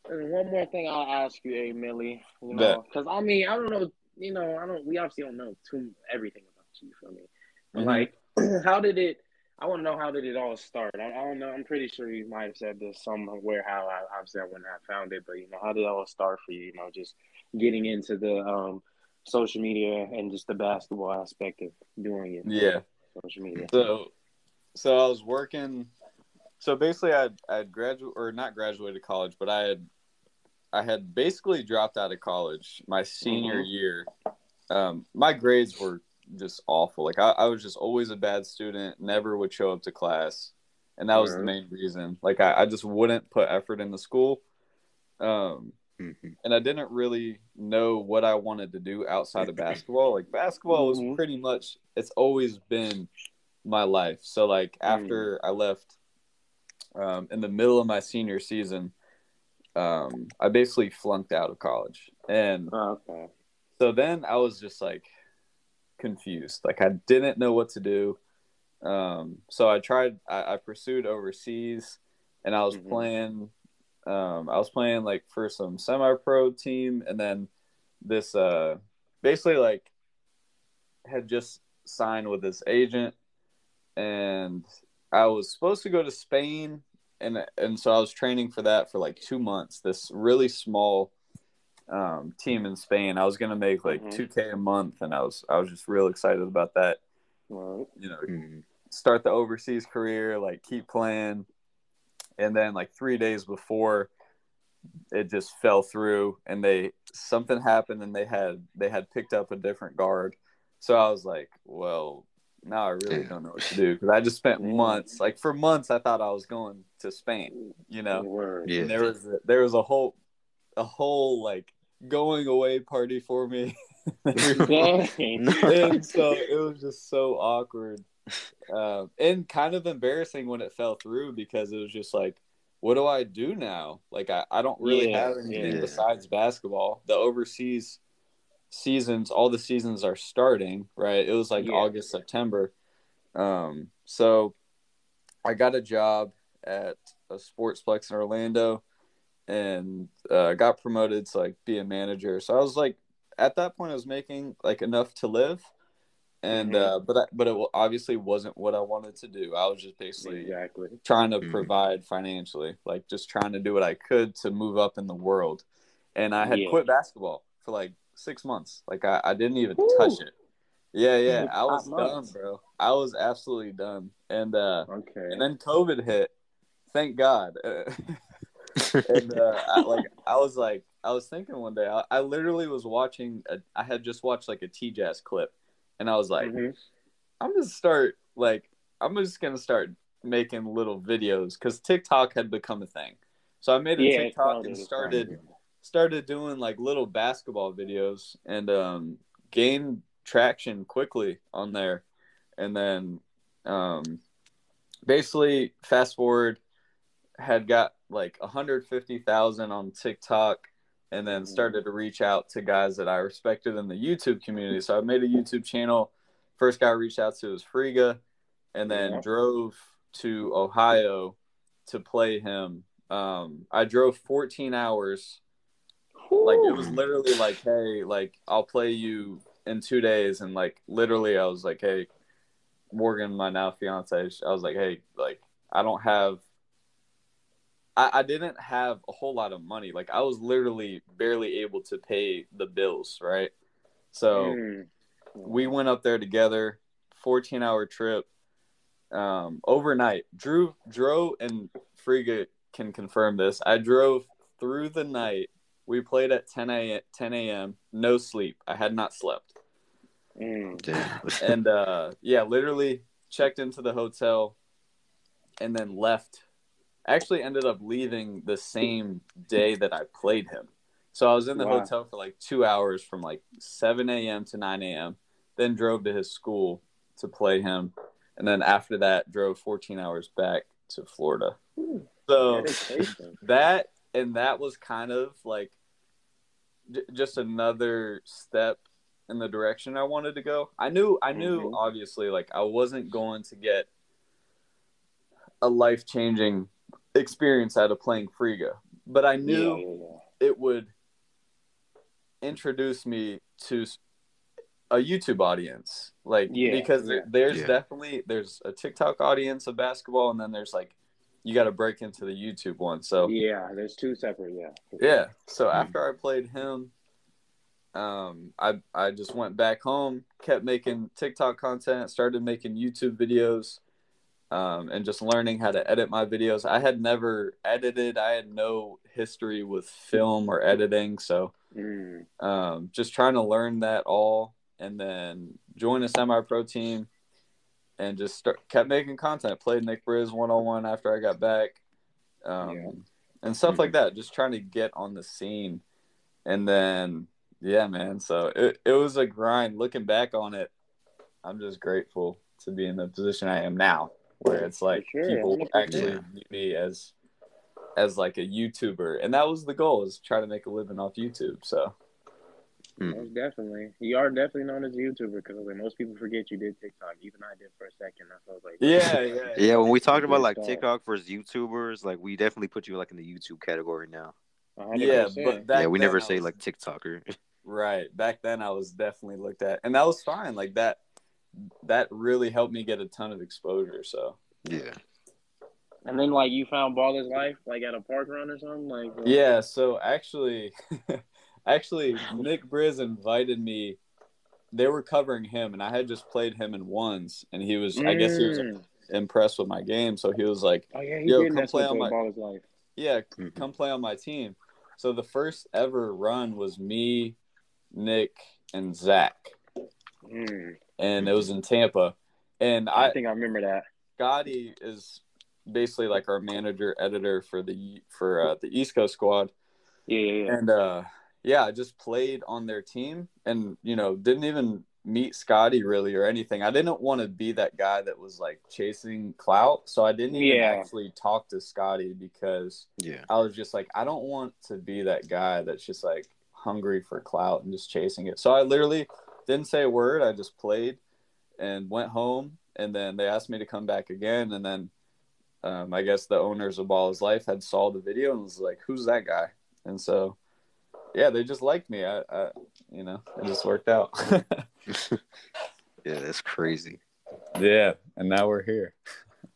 and one more thing I'll ask you, A Milly, you know, because I mean, I don't know, you know, I don't. We obviously don't know too everything about you. For me, but Mhm. like, how did it? I want to know how did it all start. I, I don't know. I'm pretty sure you might have said this somewhere. How I obviously I wouldn't have found it, but you know, how did it all start for you? You know, just getting into the um, social media and just the basketball aspect of doing it. Yeah. social media. So, so I was working. So basically, I had graduated or not graduated college, but I had I had basically dropped out of college my senior Mhm. year. Um, my grades were just awful. Like I, I was just always a bad student. Never would show up to class, and that was the main reason. Like I, I just wouldn't put effort into school. Um, Mhm. and I didn't really know what I wanted to do outside of basketball. Like basketball was Mhm. pretty much it's always been my life. So like after I left um, in the middle of my senior season, um, I basically flunked out of college. And Oh, okay. so then I was just like confused. Like I didn't know what to do. Um, so I tried. I, I pursued overseas, and I was Mhm. playing. Um, I was playing like for some semi-pro team, and then this uh, basically like had just signed with this agent, and I was supposed to go to Spain, and and so I was training for that for like two months. This really small um, team in Spain. I was gonna make like Mhm. two k a month, and I was I was just real excited about that. Right. You know, Mhm. start the overseas career, like keep playing, and then like three days before, it just fell through, and they something happened, and they had they had picked up a different guard. So I was like, well, now I really Damn. don't know what to do because I just spent months, like for months, I thought I was going to Spain. You know, Word. Yeah. and there was a, there was a whole a whole like going away party for me. Dang. and so it was just so awkward um, and kind of embarrassing when it fell through because it was just like what do i do now like i, I don't really Yeah, have anything yeah. besides basketball the overseas seasons all the seasons are starting right it was like Yeah. august september um, so i got a job at a sportsplex in orlando and uh, got promoted to like be a manager so i was like at that point i was making like enough to live and Mhm. uh, but I, but it obviously wasn't what I wanted to do. I was just basically Exactly. trying to Mhm. provide financially, like just trying to do what I could to move up in the world. And I had Yeah. quit basketball for like six months. Like I, I didn't even Woo. touch it. Yeah, yeah, I was done, bro. I was absolutely done. And uh, Okay. and then COVID hit. Thank God. and uh, I, like I was like I was thinking one day I, I literally was watching a, I had just watched like a T Jazz clip and I was like Mhm. I'm gonna start like I'm just gonna start making little videos because TikTok had become a thing. So I made a Yeah, TikTok and started started. doing like little basketball videos and um, gained traction quickly on there. And then um, basically, fast forward, had got like 150,000 on TikTok and then Mhm. started to reach out to guys that I respected in the YouTube community. So I made a YouTube channel. First guy I reached out to was Friga and then drove to Ohio to play him. Um, I drove 14 hours like it was literally like hey like i'll play you in two days. And like literally i was like hey morgan my now fiance i was like hey like i don't have I, I didn't have a whole lot of money. Like i was literally barely able to pay the bills right? So Mm. we went up there together 14 hour trip um overnight. Drew drove and friga can confirm this. I drove through the night we played at 10 a 10 a.m no sleep. I had not slept. Mm. And uh yeah literally checked into the hotel and then left. Actually ended up leaving the same day that i played him. So i was in the Wow. hotel for like two hours from like 7 a.m to 9 a.m then drove to his school to play him and then after that drove 14 hours back to florida. Ooh, so that and that was kind of like j- just another step in the direction I wanted to go. I knew I knew Mhm. obviously like I wasn't going to get a life-changing experience out of playing Friga, but I knew Yeah, yeah, yeah. it would introduce me to a YouTube audience. Like Yeah, because there, yeah. there's Yeah. definitely there's a TikTok audience of basketball and then there's like you got to break into the YouTube one. So Yeah, there's two separate. Yeah. yeah. So Mhm. after I played him, um, I I just went back home, kept making TikTok content, started making YouTube videos, um, and just learning how to edit my videos. I had never edited. I had no history with film or editing, so Mm. um, just trying to learn that all, and then join a semi-pro team, and just start, kept making content. Played Nick Briz one on one after I got back, um, Yeah. and stuff Mhm. like that. Just trying to get on the scene, and then yeah, man. So it it was a grind. Looking back on it, I'm just grateful to be in the position I am now, where it's like sure, people 100%. actually Yeah. view me as as like a YouTuber, and that was the goal: is try to make a living off YouTube. So Mm. Most definitely. You are definitely known as a YouTuber because like, most people forget you did TikTok. Even I did for a second. I felt like yeah, yeah, Yeah, when we talked about like. TikTok versus YouTubers, like we definitely put you like in the YouTube category now. 100%. yeah. But back yeah, we then never I say was- like TikToker. right. Back then, I was definitely looked at, and that was fine. Like that, that really helped me get a ton of exposure. So yeah. And then like you found Ballislife like at a park run or something like Yeah, so actually, actually, Nick Briz invited me. They were covering him, and I had just played him in ones, and he was, I guess, he was Mm. impressed with my game, so he was like, Oh yeah, he Yo, come play on my- Ballislife. "Yeah, Mhm. come play on my team." So the first ever run was me, Nick, and Zach, Mm. and it was in Tampa, and I, I, think I remember that. Scotty is basically like our manager editor for the for uh, the East Coast squad. Yeah, yeah, yeah. and uh yeah i just played on their team and you know didn't even meet scotty really or anything i didn't want to be that guy that was like chasing clout so i didn't even Yeah. actually talk to scotty because Yeah. i was just like i don't want to be that guy that's just like hungry for clout and just chasing it so i literally didn't say a word i just played and went home and then they asked me to come back again and then um, i guess the owners of Ballislife had saw the video and was like who's that guy and so yeah they just liked me i, I you know it just worked out yeah, that's crazy. yeah and now we're here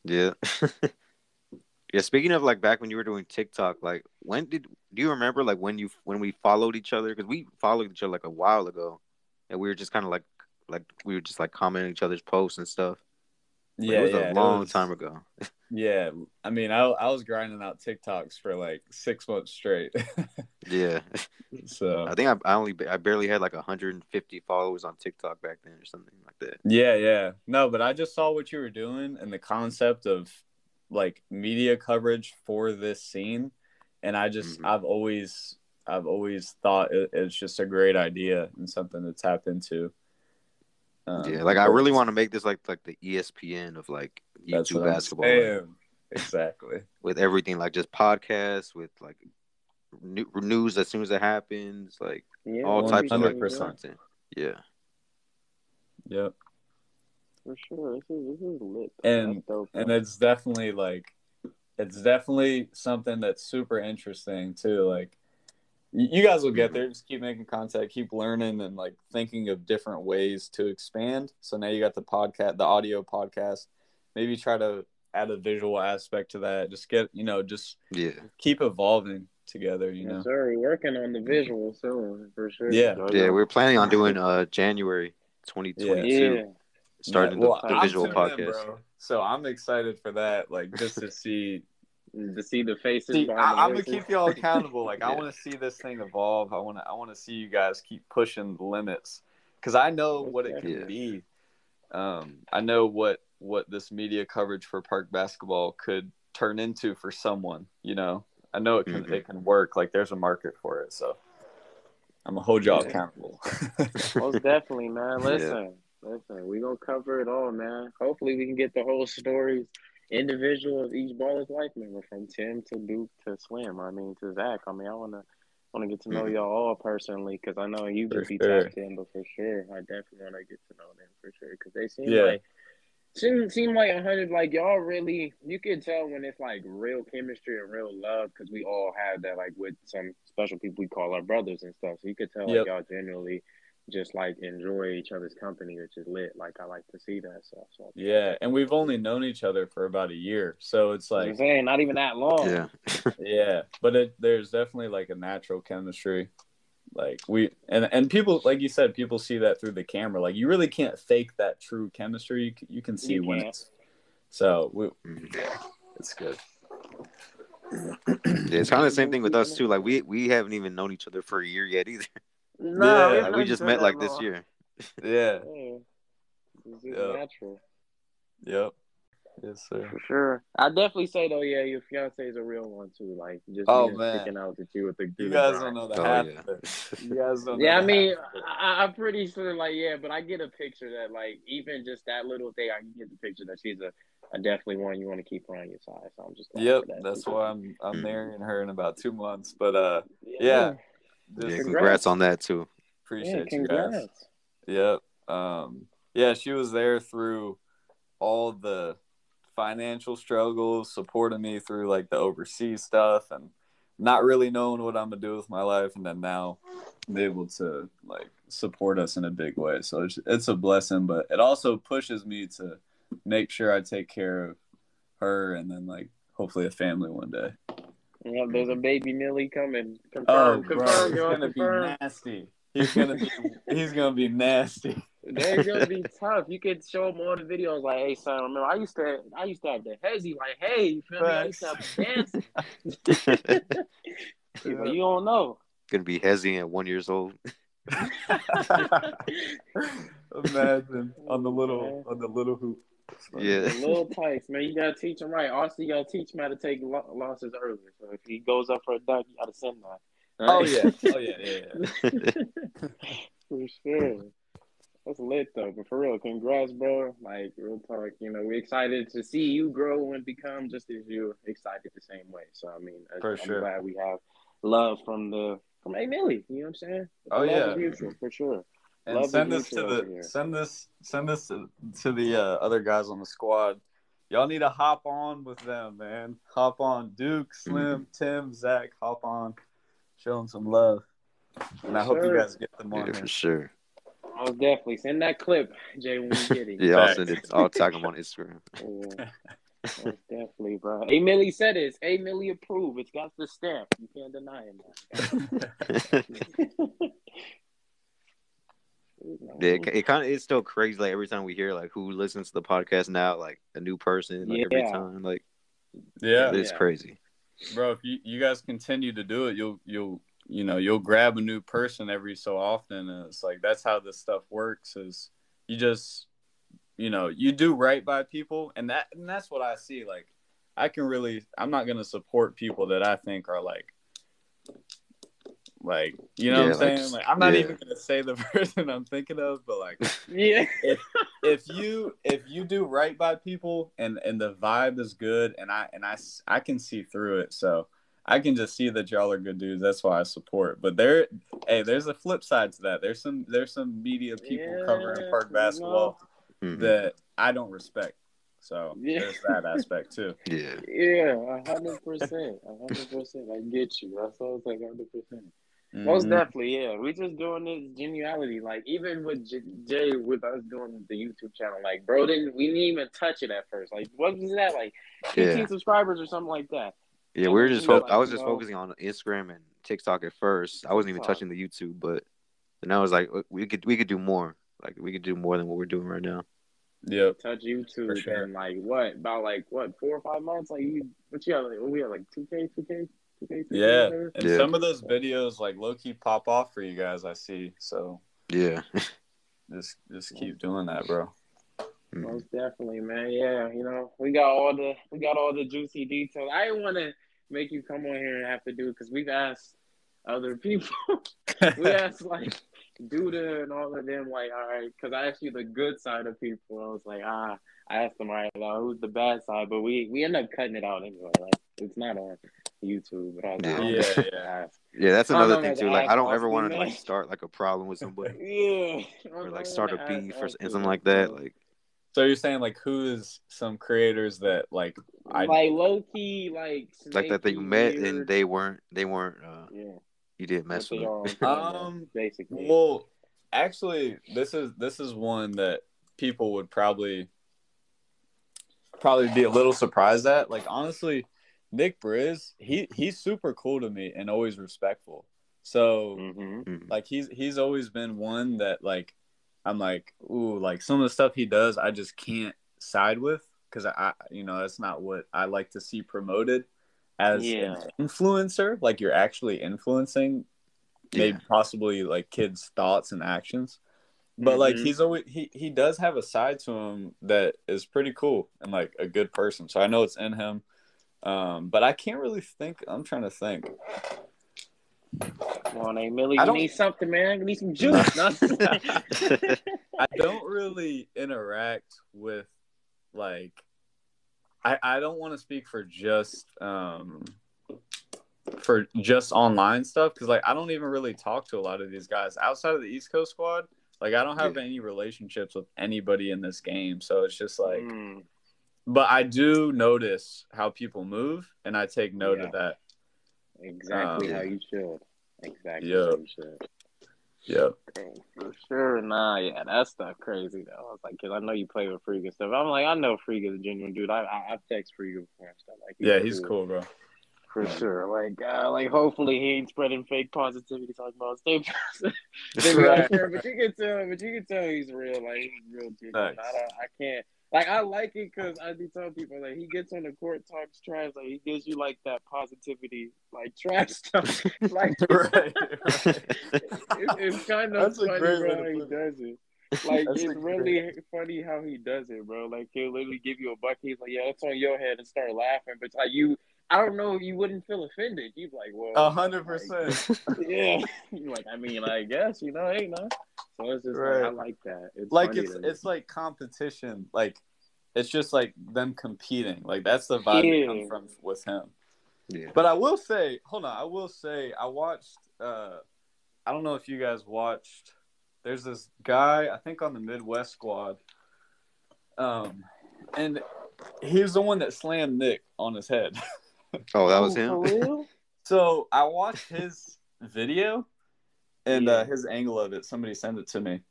Yeah. yeah, speaking of like back when you were doing TikTok, like when did do you remember like when you when we followed each other cuz we followed each other like a while ago and we were just kind of like like we were just like commenting each other's posts and stuff. Yeah it was yeah, a long was- time ago. yeah i mean I, I was grinding out tiktoks for like six months straight Yeah. so I think I, I only I barely had like 150 followers on TikTok back then or something like that. Yeah, yeah. No, but I just saw what you were doing and the concept of like media coverage for this scene, and I just Mhm. I've always I've always thought it, it's just a great idea and something to tap into. Um, yeah, like I really want to make this like like the ESPN of like that's YouTube what I'm basketball, like. Exactly. with everything like just podcasts with like new, news as soon as it happens, like Yeah, all types of like 100%. content. Yeah, Yep. For sure. This is, this is lit. And- dope, and it's definitely like it's definitely something that's super interesting too like y- you guys will get there just keep making content keep learning and like thinking of different ways to expand so now you got the podcast the audio podcast maybe try to add a visual aspect to that just get you know just yeah. keep evolving together you know Yes, sir. We're working on the visual soon, for sure. Yeah. Yeah, we're planning on doing uh January 2022, Yeah. starting Yeah, well, the, the visual tuning in, podcast. so i'm excited for that like just to see To see the faces See, behind the I, I'm gonna keep y'all accountable. Like I want to see this thing evolve. I want to. I want to see you guys keep pushing the limits because I know what it can Yeah. be. Um, I know what what this media coverage for park basketball could turn into for someone. You know, I know it can. Mhm. It can work. Like there's a market for it. So I'm gonna hold y'all Yeah. accountable. Most definitely, man. Yeah. Listen, listen, we gonna cover it all, man. Hopefully, we can get the whole stories, individual of each Ballislife member, from Tim to Duke to Slim. I mean, to Zach. I mean, I wanna wanna get to know Mhm. y'all all personally because I know you could be sure. tapped in, but for sure, I definitely wanna get to know them for sure because they seem Yeah. like. Seem, seem like a hundred like y'all really you can tell when it's like real chemistry and real love because we all have that like with some special people we call our brothers and stuff so you could tell Yep. like y'all genuinely just like enjoy each other's company which is lit like I like to see that stuff so yeah, and we've only known each other for about a year, so it's I'm like saying not even that long Yeah, yeah but it, there's definitely like a natural chemistry like we and and people like you said people see that through the camera like you really can't fake that true chemistry you, c- you can see You when can't. it's so we, Mhm. it's good yeah. It's kind of the same thing with us too. Like we we haven't even known each other for a year yet either. No Yeah, it's Like we just met that like this year. yeah yeah. It's just Yeah. natural yep yes sir For sure. I definitely say though, yeah, your fiance is a real one too. Like just Oh, man. sticking out with you with the through you guys don't know the Oh, half yeah. you guys don't know Yeah, I mean, half of it. I, I'm pretty sure, like, yeah, but I get a picture that, like, even just that little thing, I can get the picture that she's a, a definitely one you want to keep her on your side. So I'm just yep that. that's why i'm i'm Mhm. marrying her in about two months but uh yeah Yeah, just Congrats. congrats on that too. appreciate yeah, you guys congrats. Yep. Um, yeah, she was there through all the financial struggles, supporting me through like the overseas stuff and not really knowing what I'm gonna do with my life, and then now I'm able to like support us in a big way. So it's, it's a blessing, but it also pushes me to make sure I take care of her and then like hopefully a family one day. Yeah, there's a baby Milly coming. Oh, Confirm, bro, confirm, he's gonna be nasty. He's gonna be he's gonna be nasty. They're gonna be tough. You could show them all the videos, like, "Hey, son, remember I used to, I used to have the hezzy, like, hey, you feel me? I used to have the dancing." He's like, you don't know. Gonna be Hezzy at one years old. Imagine on the little on the little hoop. Yeah. Little tights, man. You gotta teach him right. Also, you gotta teach him how to take losses early. So if he goes up for a dunk, you gotta send that. Oh yeah. Oh yeah. Yeah. yeah. for sure. That's lit though, but for real, congrats, bro. Like real talk, you know, we're excited to see you grow and become just as you're excited the same way. So I mean, I- For I'm sure. glad we have love from the from A Milly. You know what I'm saying? The Oh, yeah. is mutual for sure. And Love send this to the here. send this send this to, to the uh, other guys on the squad. Y'all need to hop on with them, man. Hop on, Duke, Slim, Tim, Zach. Hop on, show them some love. And I hope you guys get them on Yeah, for sure. I'll definitely send that clip, Jay, when you get it. Yeah, I'll send it. I'll tag him on Instagram. Yeah. Definitely, bro. A Milly said this. A Milly approved. It's got the stamp. You can't deny it. Yeah, it, mm-hmm. it kind of it's still crazy. Like every time we hear like who listens to the podcast now, like a new person, like every Yeah. time, like yeah, it's Yeah. crazy. bro. If you, you guys continue to do it, you'll you'll you know you'll grab a new person every so often, and it's like that's how this stuff works. Is you just you know you do right by people, and that and that's what I see. Like I can really I'm not gonna support people that I think are like like you know Yeah, what I'm like, saying? Like I'm not yeah. even gonna say the person I'm thinking of, but like Yeah. if you if you do right by people and and the vibe is good and I and I I can see through it, so I can just see that y'all are good dudes. That's why I support. But there, hey, there's a flip side to that. There's some there's some media people covering park you know. basketball Mhm. that I don't respect. So Yeah. there's that aspect too. Yeah. Yeah, hundred percent, hundred percent. I get you. That's what I was like, hundred percent. Most Mhm. definitely, yeah. We just doing this genuality, like even with J- Jay, with us doing the YouTube channel, like bro, didn't we didn't even touch it at first. Like, what was that? Like, fifteen Yeah. subscribers or something like that. Yeah, And we were just. Fo- like, I was just know- focusing on Instagram and TikTok at first. I wasn't even Fuck. touching the YouTube, but then I was like, we could we could do more. Like we could do more than what we're doing right now. Yeah. Touch YouTube For sure. and like what about like what four or five months? Like you, what you have? Like, we have like two K, two K. Yeah. And Yeah. some of those videos like low key pop off for you guys, I see. So Yeah. just just keep doing that, bro. Mhm. Most definitely, man. Yeah, you know, we got all the we got all the juicy details. I didn't want to make you come on here and have to do it because we've asked other people. we asked like Duda and all of them, like, all right, because I asked you the good side of people. I was like, ah, I asked them, all right, now who's the bad side? But we we end up cutting it out anyway. Like, it's not on YouTube. But I was don't Yeah, know yeah. Yeah, that's another thing too. Like I I don't ever want to like start like a problem with somebody Yeah, or like start a beef or something like that. Like So you're saying like who is some creators that like I like low key, like like that that you met weird. and they weren't they weren't uh yeah. you didn't mess What with them. are on camera, Um, basically. Well, actually, this is this is one that people would probably probably be a little surprised at. Like honestly, Nick Briz, he he's super cool to me and always respectful. So hmm Mhm. like he's he's always been one that like I'm like ooh like some of the stuff he does I just can't side with because I, I you know that's not what I like to see promoted as Yeah. an influencer like you're actually influencing maybe possibly like kids thoughts and actions but like Mhm. he's always he he does have a side to him that is pretty cool and like a good person so I know it's in him um but I can't really think I'm trying to think Come on, hey Millie, you need something, man. You need some juice. I don't really interact with like I I don't want to speak for just um for just online stuff because like I don't even really talk to a lot of these guys outside of the East Coast squad. Like I don't have Yeah. any relationships with anybody in this game, so it's just like. Mm, But I do notice how people move, and I take note Yeah. of that. exactly Um, how you should. Exactly Yeah. how you should. For sure. Nah, yeah, that stuff crazy though. I was like, cause I know you play with and stuff. I'm like, I know is a genuine dude. I I, I've texted Freak before and stuff. Like, Yeah, he's cool, bro. for sure. Like, uh, like hopefully he ain't spreading fake positivity talking about stay positive. Right. but you can tell, but you can tell he's real. Like he's real. Nice. I I can't. Like I like it because I be telling people like he gets on the court, talks trash, like he gives you like that positivity, like trash stuff. like right. it, it's kind of That's funny, bro, how he does it. Like That's it's really funny how he does it, bro. Like he'll literally give you a bucket. He's like, "Yeah, that's on your head," and start laughing. But like you, I don't know, you wouldn't feel offended. You'd be like, "Well, A hundred percent. yeah." You're like, I mean, I guess you know, hey, no. So it's just like, I like that. It's like funny it's to- it's like competition like it's just like them competing like that's the vibe that Yeah. comes from with him yeah. but i will say hold on i will say i watched uh i don't know if you guys watched there's this guy i think on the midwest squad um and he was the one that slammed nick on his head Oh, that was Oh, him. So i watched his video and uh, his angle of it. Somebody sent it to me.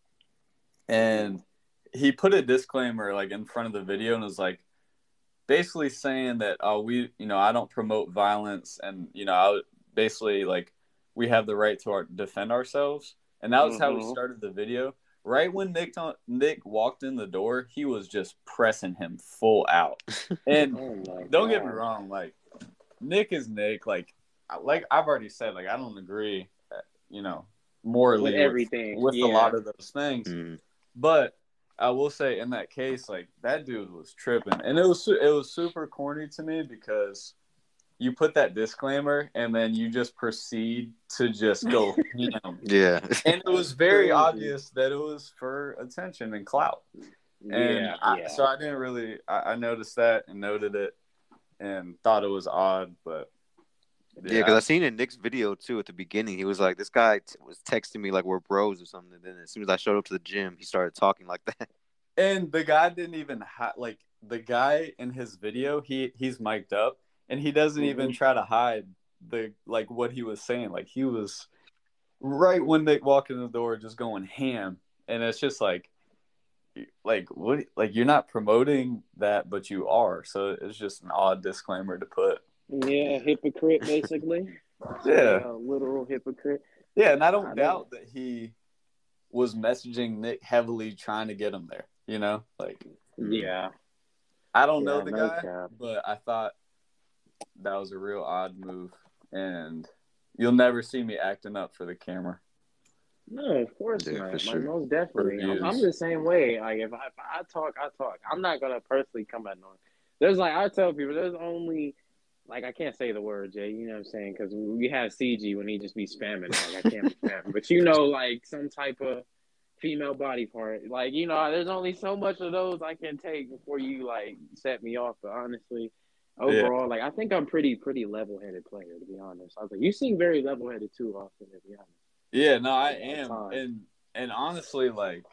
And he put a disclaimer like in front of the video and was like basically saying that oh we you know i don't promote violence and you know I, basically like we have the right to our, defend ourselves. And that was how we started the video. Right when nick nick walked in the door he was just pressing him full out. And Oh don't get me wrong like nick is nick like like i've already said like i don't agree uh, you know morally With everything. with, yeah. a lot of those things Mm. but I will say in that case, like that dude was tripping, and it was su- it was super corny to me because you put that disclaimer and then you just proceed to just go ham. Yeah. and it was very obvious that it was for attention and clout. And yeah, I, yeah. so I didn't really I, I noticed that and noted it and thought it was odd, but Yeah, because I seen in Nick's video too at the beginning, he was like, "This guy t- was texting me like we're bros or something." And then as soon as I showed up to the gym, he started talking like that. and the guy didn't even ha- like the guy in his video. He he's mic'd up and he doesn't even Mhm. try to hide the like what he was saying. Like he was right when they walk in the door, just going ham, and it's just like. Like what? Like you're not promoting that, but you are. So it's just an odd disclaimer to put. yeah, hypocrite basically. Yeah. Uh, literal hypocrite. Yeah, and I I don't know. doubt that he was messaging Nick heavily trying to get him there. You know, like Yeah. I don't know the no guy, cap. but I thought that was a real odd move, and you'll never see me acting up for the camera. No, of course Yeah, not. Like, sure. most definitely. I'm, I'm the same way. Like if I, if I talk, I talk. I'm not gonna personally come at no one. There's like I tell people, there's only like I can't say the word Jay. You know what I'm saying? Because we have CG when he just be spamming. Like I can't spam, but you know, like some type of female body part. Like you know, there's only so much of those I can take before you like set me off. But honestly. Overall, like I think I'm pretty pretty level headed player to be honest. I was like, you seem very level headed too, often To be honest. Yeah, no, I am, time. and and honestly, like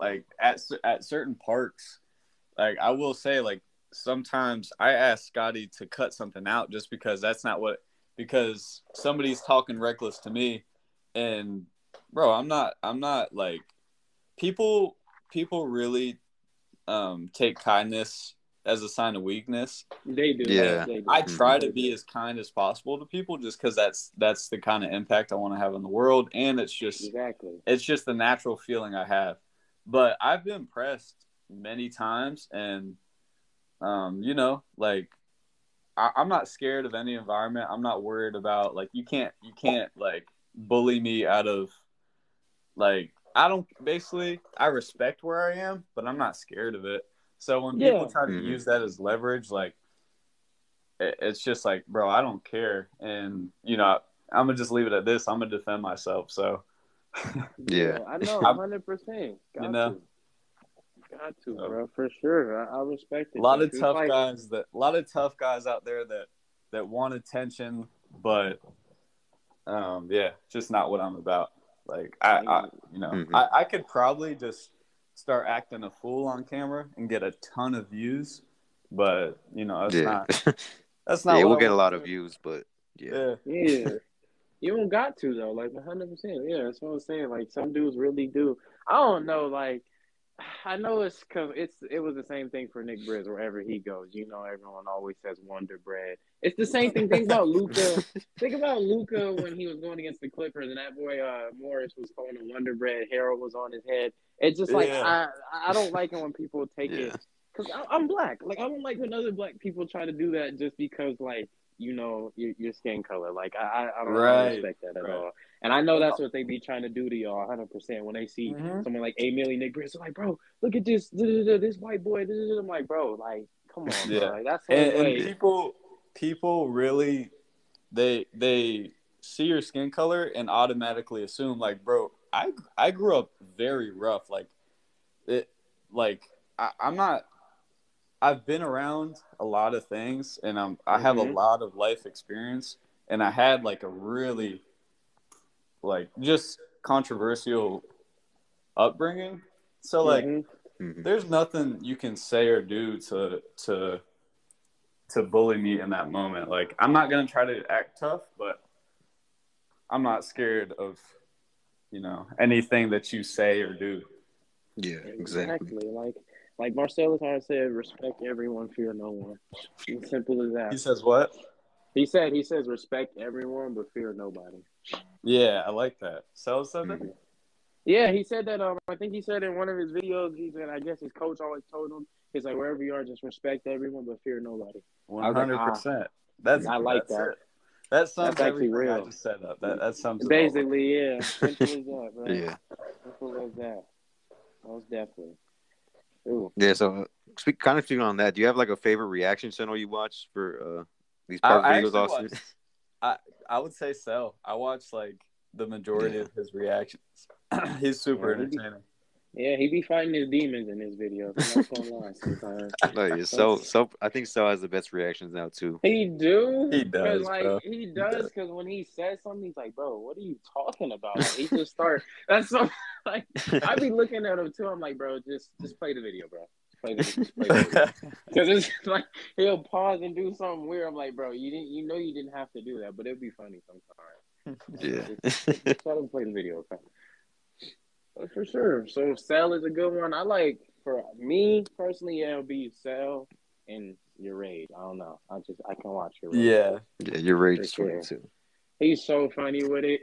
like at at certain parks, like I will say, like sometimes I ask Scotty to cut something out just because that's not what because somebody's talking reckless to me, and bro, I'm not I'm not like people people really um take kindness as a sign of weakness. They do. Yeah. They do. I try to be as kind as possible to people just because that's that's the kind of impact I want to have in the world, and it's just Exactly. it's just the natural feeling I have. But I've been pressed many times, and um, you know, like I, I'm not scared of any environment. I'm not worried about like you can't you can't like bully me out of like I don't basically I respect where I am, but I'm not scared of it. So when people Yeah. try to Mhm. use that as leverage, like it, it's just like, bro, I don't care, and you know, I'm gonna just leave it at this. I'm gonna defend myself. So Yeah. I know, I'm- hundred percent. You know? to. Got to, So- bro, for sure. I, I respect it. a lot of It's tough like- guys that a lot of tough guys out there that that want attention, but um, yeah, just not what I'm about. Like I, I you know, Mhm. I, I could probably just start acting a fool on camera and get a ton of views, but you know, that's yeah. not that's not. yeah, we'll I get a lot to of views, but yeah. Yeah, Yeah. You don't got to though, like hundred percent. Yeah, that's what I'm saying. Like some dudes really do. I don't know, like I know it's because it's it was the same thing for Nick Briz wherever he goes. You know, everyone always says Wonder Bread. It's the same thing. Think about Luka. Think about Luka when he was going against the Clippers, and that boy uh, Morris was calling him Wonder Bread. Harold was on his head. It's just like Yeah. I I don't like it when people take Yeah. it because I'm black. Like I don't like when other black people try to do that just because like you know your, your skin color. Like I I, I don't, I don't respect that at Right. all. And I know that's what they be trying to do to y'all 100 percent when they see Mhm. someone like A Milly Nick Briz. Like, bro, look at this this white boy. da-da-da." I'm like, bro, like come on, Yeah. bro. Like, that's and, and people people really they they see your skin color and automatically assume like bro i i grew up very rough like it like I, i'm not i've been around a lot of things and i'm i have a Mhm. lot of life experience and i had like a really like just controversial upbringing so like Mhm. Mhm. there's nothing you can say or do to to to bully me in that moment. Like I'm not gonna try to act tough, but I'm not scared of you know anything that you say or do. Yeah, exactly. Exactly. Like like Marcellus Hart said, respect everyone, fear no one. It's simple as that. He says what? He said he says respect everyone but fear nobody. Yeah, I like that. So said that. Mhm. Yeah, he said that. Um, I think he said in one of his videos. He said, I guess his coach always told him, he's like, wherever you are, just respect everyone but fear nobody. One hundred percent. That's I like that's that. it. That sums That's actually everything I real. just set up. That that sums it up. Basically, yeah, simple as that, bro. Yeah. Simple as that. Most definitely. Ooh. Yeah. So, uh, speak kind of speaking on that. Do you have like a favorite reaction channel you watch for uh these I- park I videos? actually Austin? watch- I I would say so. I watch like the majority Yeah. of his reactions. He's super Yeah, he be- entertaining. Yeah, he be fighting his demons in his videos. I'm not gonna sometimes. No, so so I think so has the best reactions now too. He do. He does, like bro. he does because when he says something, he's like, "Bro, what are you talking about?" Like, he just start. That's so. Like I be looking at him too. I'm like, "Bro, just just play the video, bro. Play the, just play the video." Because it's like he'll pause and do something weird. I'm like, "Bro, you didn't. You know you didn't have to do that, but it'd be funny sometimes." Yeah. Just, just let him play the video. Okay? But for sure. So Cell is a good one. I like for me personally. Yeah, it'll be Cell and your raid. I don't know. I just I can watch your raid. yeah. yeah, your rage is funny sure. too. He's so funny with it,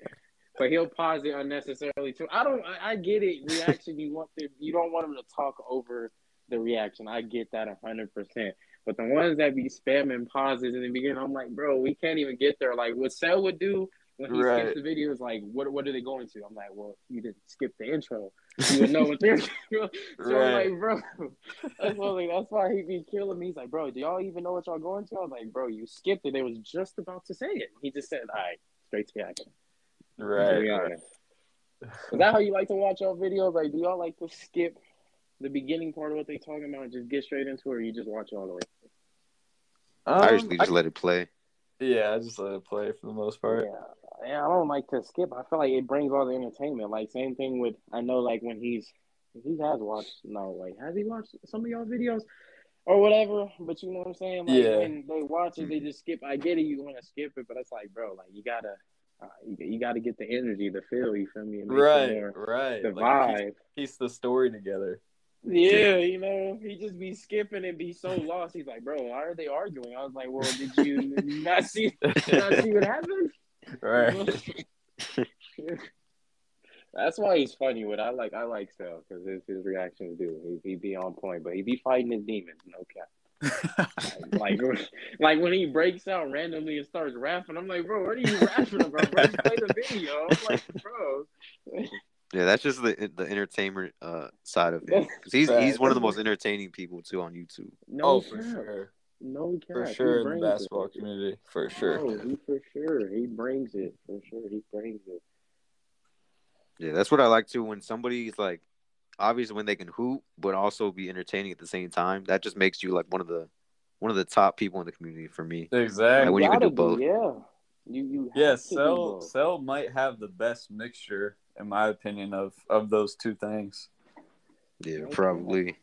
but he'll pause it unnecessarily too. I don't. I, I get it. Reaction. You want the. You don't want him to talk over the reaction. I get that hundred percent. But the ones that be spamming pauses in the beginning, I'm like, bro, we can't even get there. Like what Cell would do when he Right. skips the video is like, what what are they going to? I'm like, well, you didn't skip the intro. You would know what they're. doing. so Right. I'm like, bro, that's why, like, that's why he be killing me. He's like, bro, do y'all even know what y'all going to? I was like, bro, you skipped it. They was just about to say it. He just said, all right, straight to the action. To be Right. honest. Is that how you like to watch y'all videos? Like, do y'all like to skip the beginning part of what they're talking about and just get straight into it, or you just watch it all the way? Um, I usually just let it play. yeah, I just let it play for the most part. Yeah, yeah, I don't like to skip. I feel like it brings all the entertainment. Like same thing with I know like when he's he has watched no wait has he watched some of y'all videos or whatever? But you know what I'm saying? Like Yeah. when they watch it, they just skip. I get it, you want to skip it, but it's like bro, like you gotta. Uh, you, you got to get the energy, the feel. You feel me? It makes it Right, right. The Like, piece, vibe. piece the story together. Yeah, you know, he just be skipping and be so lost. He's like, bro, why are they arguing? I was like, well, did you not see, not see what happened? Right. That's why he's funny What I like I like Sal because his, his reactions do. He, he be on point, but he be fighting his demons. No cap. Like like when he breaks out randomly and starts rapping, I'm like, bro, what are you rapping about, bro? Play the video. I'm like, bro. Yeah, that's just the the entertainment uh, side of it. 'Cause he's he's one of the most entertaining people too on YouTube. No oh, for cap. sure. No cap. For sure in the basketball it. community. For sure. Oh, he for sure. He brings it. For sure. He brings it. Yeah, that's what I like too. When somebody's like, obviously when they can hoop, but also be entertaining at the same time, that just makes you like one of the one of the top people in the community for me. Exactly. Like, when you can Gotta do both. be, yeah. You you have Yeah, to do Cell. Cell might have the best mixture, in my opinion, of of those two things. Yeah, probably.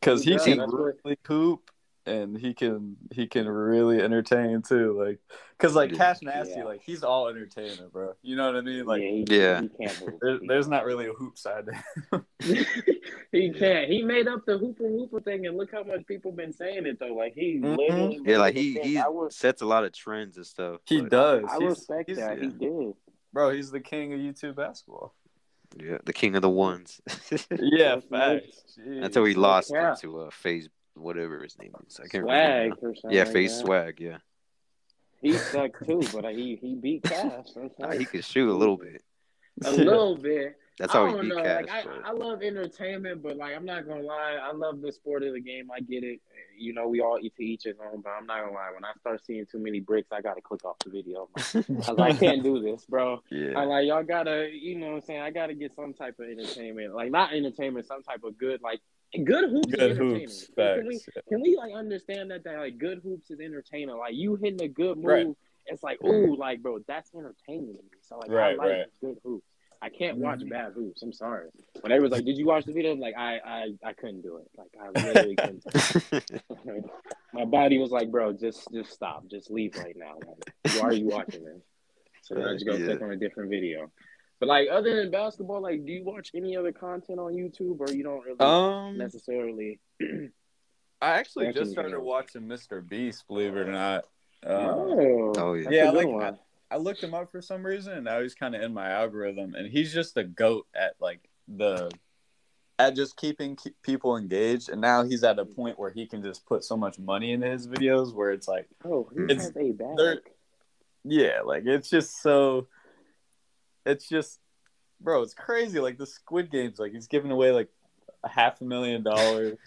Because he Yeah, can that's what- really hoop, and he can he can really entertain too. Like, because like Yeah. Cash Nasty, Yeah. like he's all entertainment, bro. You know what I mean? Like, yeah, he, Yeah. he can't there, there's not really a hoop side to him. he can't. He made up the hooper hooper thing, and look how much people been saying it though. Like he Mhm. literally, Yeah, like he he was, sets a lot of trends and stuff. he does. I He's- respect he's- that. He did. Bro. He's the king of YouTube basketball. Yeah, the king of the ones. Yeah, That's nice. facts. Jeez. Until he lost Yeah. it to uh, Phase, whatever his name is. I can't Swag remember. or something. Yeah, like Phase that. Swag. Yeah, He sucked too, but he he beat Cash. That's Nah, he could shoot a little bit. a little bit. That's how I he don't beat know. Cash. Like I, but- I love entertainment, but like I'm not gonna lie, I love the sport of the game. I get it. You know, we all eat to each his own, but I'm not gonna lie. When I start seeing too many bricks, I gotta click off the video. I like, I can't do this, bro. yeah, I'm like, y'all gotta, you know what I'm saying? I gotta get some type of entertainment. Like not entertainment, some type of good like good hoops Good is entertaining. hoops, Can we facts. can we like understand that that like good hoops is entertaining? Like you hitting a good move, Right. it's like, ooh, like bro, that's entertaining to me. So like Right, I like right. good hoops. I can't watch bad hoops. I'm sorry. When everyone's like, "Did you watch the video?" I'm like, I, I, I couldn't do it. Like, I literally couldn't. My body was like, "Bro, just, just stop. Just leave right now. Like, why are you watching this?" So then I just go Yeah. click on a different video. But like, other than basketball, like, do you watch any other content on YouTube, or you don't really Um, necessarily? I actually just started watching Mr. Beast, believe it or not. Um, oh, yeah. that's Yeah, like, one. I looked him up for some reason, and now he's kind of in my algorithm, and he's just a goat at like the at just keeping ke- people engaged. And now he's at a mm. point where he can just put so much money into his videos, where it's like, oh, he it's- has a bag. yeah, like it's just so, it's just, bro, it's crazy. Like the Squid Games, like he's giving away like a half a million dollars.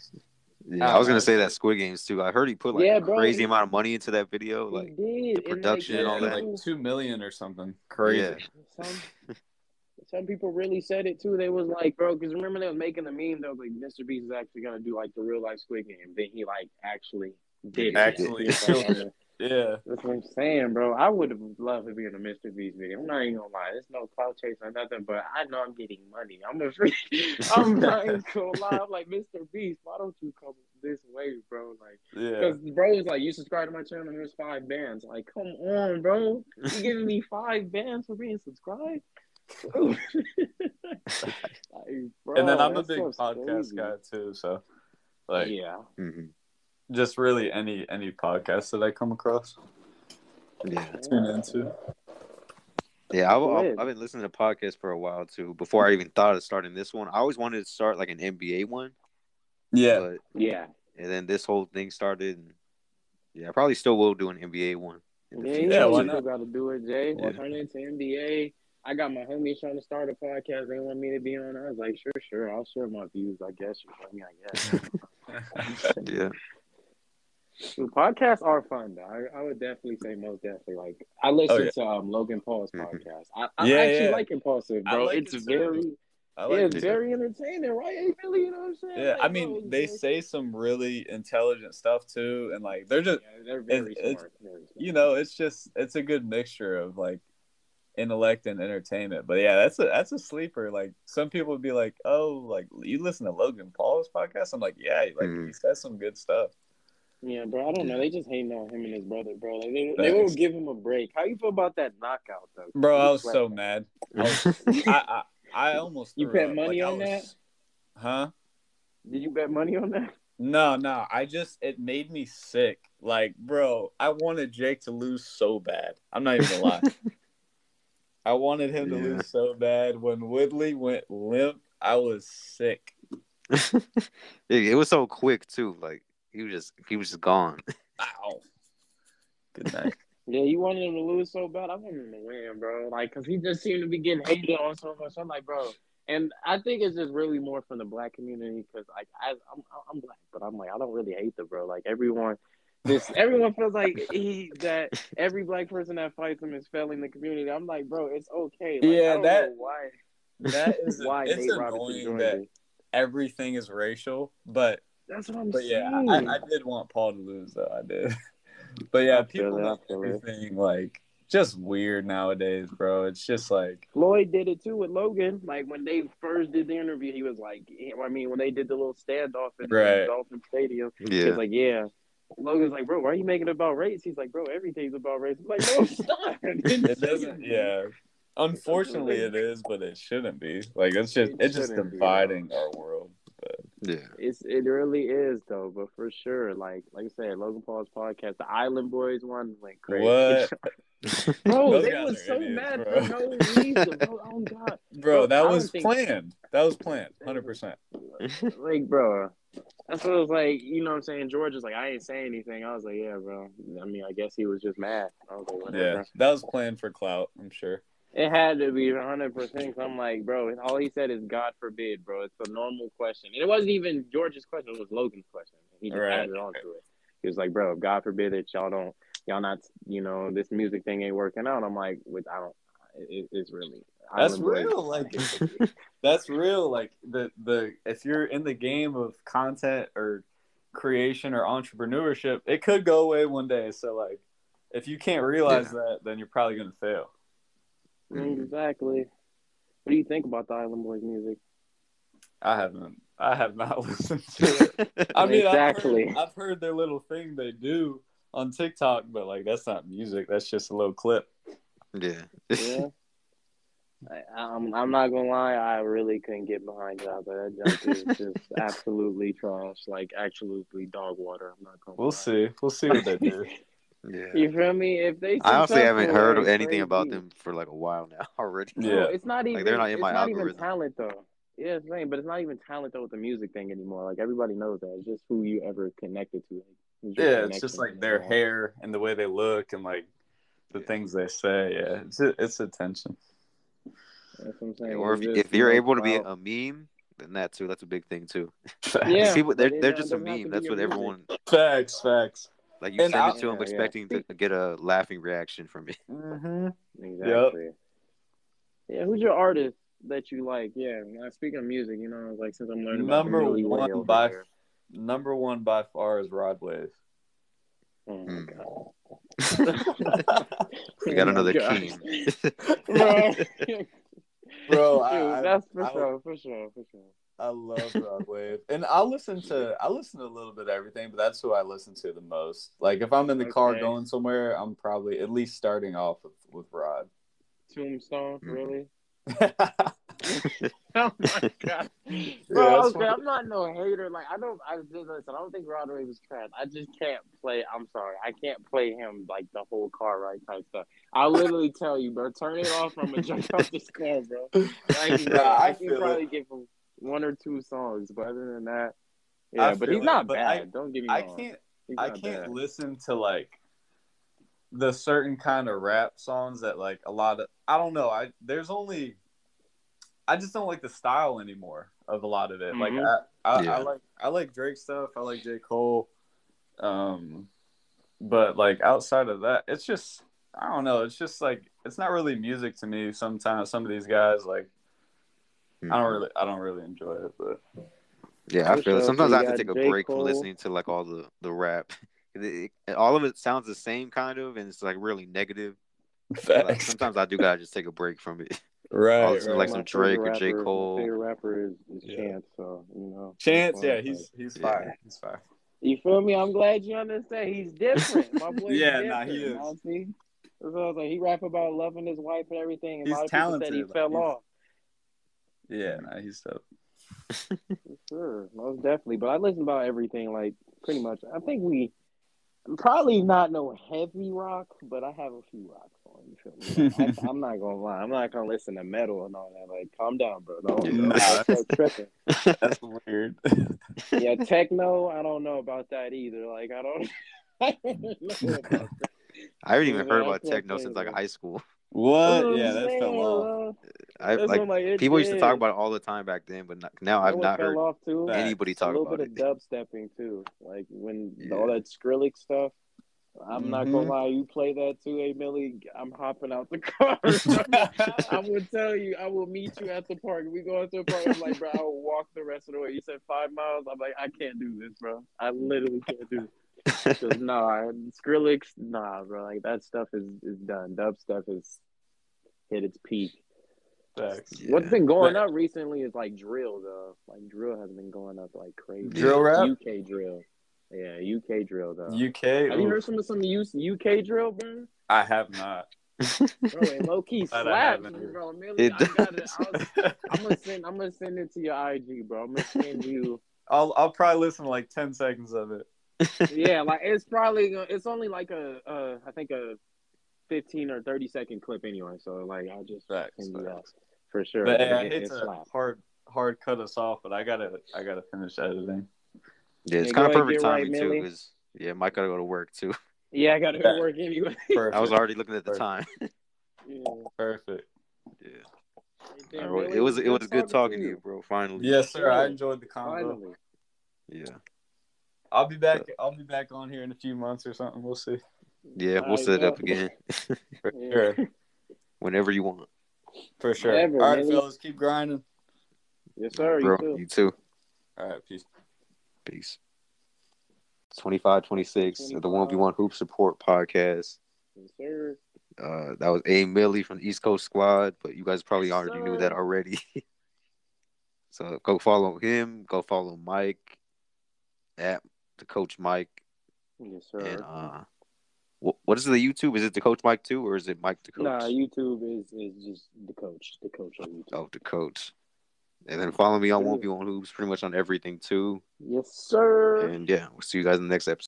Yeah, I was gonna um, say that Squid Games too. I heard he put like Yeah, a bro, crazy he- amount of money into that video. He Like, did. and, production and all Yeah, that. like two million or something crazy. Yeah. Some some people really said it too. They was like, bro, because remember they was making the meme. They was like, Mr. Beast is actually gonna do like the real life Squid Game. Then he like actually did. it. Actually It's killed like, it. Yeah, That's what I'm saying, bro. I would have loved to be in a Mr. Beast video. I'm not even gonna lie. There's no clout chase or nothing, but I know I'm getting money. I'm a free. I'm not even gonna lie. I'm like Mr. Beast. Why don't you come this way, bro? Like, yeah. because bro is like, you subscribe to my channel. and Here's five bands. Like, come on, bro. You giving me five bands for being subscribed? Like, bro, and then I'm a big stuff's podcast crazy. guy too, so like yeah, mhm. Just really any any podcast that I come across yeah, tune into. yeah. I've, I've. I've been listening to podcasts for a while too. Before I even thought of starting this one, I always wanted to start like an NBA one, Yeah, but yeah. and then this whole thing started. And, yeah, I probably still will do an NBA one. Yeah, future. you Yeah, know why people not? got to do it, Jay. Yeah. Or turn it into NBA. I got my homies trying to start a podcast. They want me to be on. I was like, sure, sure. I'll share my views. I guess you feel me. I guess. Yeah, Dude, podcasts are fun though. I, I would definitely say most definitely. Like I listen Oh, yeah. to um, Logan Paul's Mhm. podcast. I, I Yeah, actually yeah. like Impulsive, bro. like it's it very, I yeah, it's it. very entertaining, right? Hey, Billy, you know what I'm saying? Yeah, Like, I mean it's they say some really intelligent stuff too, and like they're just they're very it's- smart. very smart. you know it's just it's a good mixture of like intellect and entertainment. But yeah, that's a that's a sleeper. Like some people would be like, oh, like you listen to Logan Paul's podcast? I'm like, yeah, like Mhm. he says some good stuff. Yeah, bro. I don't know. They just hating on him and his brother, bro. Like, they they won't give him a break. How you feel about that knockout, though? Bro, I was so them. mad. I, was, I, I I almost You bet up. money Like, on was- Huh? Did you bet money on that? No, no. I just it made me sick. Like, bro, I wanted Jake to lose so bad. I'm not even gonna lie. I wanted him to Yeah. lose so bad. When Woodley went limp, I was sick. it, it was so quick too. Like he was just he was just gone. Ow. Good night. Yeah, you wanted him to lose so bad. I wanted him to win, bro. Like, cause he just seemed to be getting hated on so much. I'm like, bro. And I think it's just really more from the black community because, like, I, I'm I'm black, but I'm like, I don't really hate the bro. Like everyone, this everyone feels like he that every black person that fights him is failing the community. I'm like, bro, it's okay. Like, Yeah, I don't that- know why That is why it's Nate annoying joined that it. everything is racial, but That's what I'm saying. but yeah. I, I did want Paul to lose though. I did. But yeah, I people it, I make everything like just weird nowadays, bro. It's just like Floyd did it too with Logan. Like when they first did the interview, he was like, I mean, when they did the little standoff in Right. Dolphin Stadium, he Yeah, was like, yeah. Logan's like, bro, why are you making it about race? He's like, bro, everything's about race. I'm like, no, stop. it doesn't. Yeah, unfortunately it is, but it shouldn't be. Like it's just It it's just shouldn't be, dividing our world. But yeah. It's it really is though, but for sure, like like I said, Logan Paul's podcast, the Island Boys one went crazy. what, Bro, they guys was so idiots, mad bro. for no reason. Bro, oh god, bro? Bro, That was think- planned. That was planned. Hundred percent. like, bro. That's what it was like. You know what I'm saying? George was like, I ain't saying anything. I was like, yeah, bro. I mean, I guess he was just mad. I was like, whatever. Yeah, that was planned for clout. I'm sure. It had to be 100. percent I'm like, bro. All he said is God forbid, bro. It's a normal question. And it wasn't even George's question. It was Logan's question. He just Right. added on to it. He was like, bro, God forbid that y'all don't, y'all not, you know, this music thing ain't working out. I'm like, with I don't. It, it's really. That's real. Like that's real. Like the the if you're in the game of content or creation or entrepreneurship, it could go away one day. So like, if you can't realize that, then you're probably gonna fail. Exactly. What do you think about the Island Boys music? I haven't. I have not listened to it. I mean, Exactly. I've, heard, I've heard their little thing they do on TikTok, but like that's not music. That's just a little clip. yeah. Yeah. I, I'm, I'm not gonna lie, I really couldn't get behind it out there. That junk is just absolutely trash, like absolutely dog water. I'm not gonna. We'll lie. see. We'll see what they do. Yeah. You feel me? If they, I honestly haven't heard it's anything about them for like a while now already. No, Yeah. it's not even. Like they're not in it's my not even algorithm. talent though. Yeah, it's right, but it's not even talent though with the music thing anymore. Like everybody knows that. It's just who you ever connected to. Like, Yeah, it's just like their know? hair and the way they look and like the Yeah. things they say. Yeah, it's it's attention. That's what I'm saying. Or if, if you're no able to be a meme, Then that too. That's a big thing too. Yeah, people they're they're just a doesn't have to meme. That's what everyone Facts, facts. Like. You And send I- it to them Yeah, yeah. expecting to get a laughing reaction from me. Mm-hmm. Exactly. Yeah, who's your artist that you like? Yeah, now, speaking of music, you know, like since I'm learning Number the one by there. number one by far is Rod Wave. Oh my Mm. god. We got another gosh. king. Bro. Bro, Dude, I, I, that's for I- sure, for sure, for sure. I love Rod Wave, and I listen to I listen to a little bit of everything, but that's who I listen to the most. Like if I'm in the car going somewhere, I'm probably at least starting off with with Rod. Tombstone, Mhm. really? Oh my god, bro! that's okay, funny. I'm not no hater. Like I don't, I just listen. I don't think Rod Wave is trash. I just can't play. I'm sorry, I can't play him like the whole car ride type stuff. I'll literally tell you, bro. Turn it off. I'm gonna jump off this car, bro. Like, bro, Nah, I, I can feel probably it. give him one or two songs, but other than that, yeah. I but he's it, not but bad. I- don't get me I wrong. can't He's I not can't bad. listen to like the certain kind of rap songs that like a lot of I don't know. I there's only I just don't like the style anymore of a lot of it. Like Mhm. I, I, Yeah. I like I like Drake stuff. I like J Cole. Um, but like outside of that, it's just I don't know. It's just like it's not really music to me. Sometimes some of these guys like I don't hmm. really I don't really enjoy it. But Yeah, I feel it. Sometimes So I have to take a J. break Cole. from listening to like all the the rap. It- it- all of it sounds the same kind of, and it's like really negative. Like, sometimes I do gotta just take a break from it. right, I'll like, My some Drake or J. Cole. Favorite rapper is, is Yeah. Chance, so you know. Chance, yeah, why, he's like, he's Yeah. fire. He's fire. You feel me? I'm glad you understand. He's different. My boy's Yeah, different. nah, he is. Monty. That's what I was like. He rap about loving his wife and everything. And He's a lot of people said he talented. fell He's- off. Yeah, nah, he's dope. Sure, most definitely. But I listen about everything, like pretty much. I think we probably not no heavy rock, but I have a few rocks on. You feel me? I, I'm not gonna lie. I'm not gonna listen to metal and all that. Like, calm down, bro. Don't, don't tripping. That's weird. Yeah, techno. I don't know about that either. Like, I don't. I don't know about that. I haven't even heard about techno since like high school. what? You know Yeah, that's I'm that fell saying, off. bro? I That's like like, it people used to talk about it all the time back then, but not, now You I've not heard off too. Facts. anybody a talk little about bit it. of dubstepping too, like when Yeah. all that Skrillex stuff. I'm not Mhm. gonna lie, you play that too, hey Milly. I'm hopping out the car. I will tell you, I will meet you at the park. We go out to the park. I'm like, bro, I will walk the rest of the way. You said five miles. I'm like, I can't do this, bro. I literally can't do this. 'Cause, nah, Skrillex, nah, bro. Like that stuff is is done. Dub stuff is hit its peak. Facts. Yeah. What's been going But- up recently is like drill though. Like drill has been going up like crazy. Drill rap? UK drill. Yeah, UK drill though. UK. have you heard some of some UK drill, bro? I have not. Bro, it low key I slaps, haven't heard. bro. Milly, It I got it. does. I was, I'm gonna send. I'm gonna send it to your IG, bro. I'm gonna send you. I'll I'll probably listen to like ten seconds of it. Yeah, like it's probably. It's only like a. Uh, think a. 15 or 30 second clip anyway, so like I'll just Facts, send you that for sure. But It- yeah, it- hate it to slaps. hard hard cut us off, but I gotta I gotta finish editing. Yeah, it's Yeah, kind of perfect get right, timing too, Milly. because yeah, Mike gotta go to work too. Yeah, I gotta go to work anyway. I was already looking at the Perfect. time. yeah. Perfect. yeah, Damn, All right, it was it was good talking to to you, bro. Finally. Yes, sir. I enjoyed the convo. Finally. Yeah, I'll be back. I'll be back on here in a few months or something. We'll see. Yeah. We'll set it up again For sure. whenever you want, For sure. Whatever, All right, man. fellas, keep grinding. Yes, sir. bro. You too. You too. All right, peace. Peace. 25, 26, the one v one Hoops Report podcast. Yes, sir. Uh, that was A Milly from the East Coast Squad, but you guys probably Yes, already knew that already. so go follow him. Go follow Mike at the Coach Mike. Yes, sir. And uh, what, is the YouTube? Is it the Coach Mike too, or is it Mike the Coach? Nah, YouTube is is just the coach. The coach on YouTube. oh, the Coach. And then follow me on. one v one Hoops, pretty much on everything too. Yes, sir. And yeah, we'll see you guys in the next episode.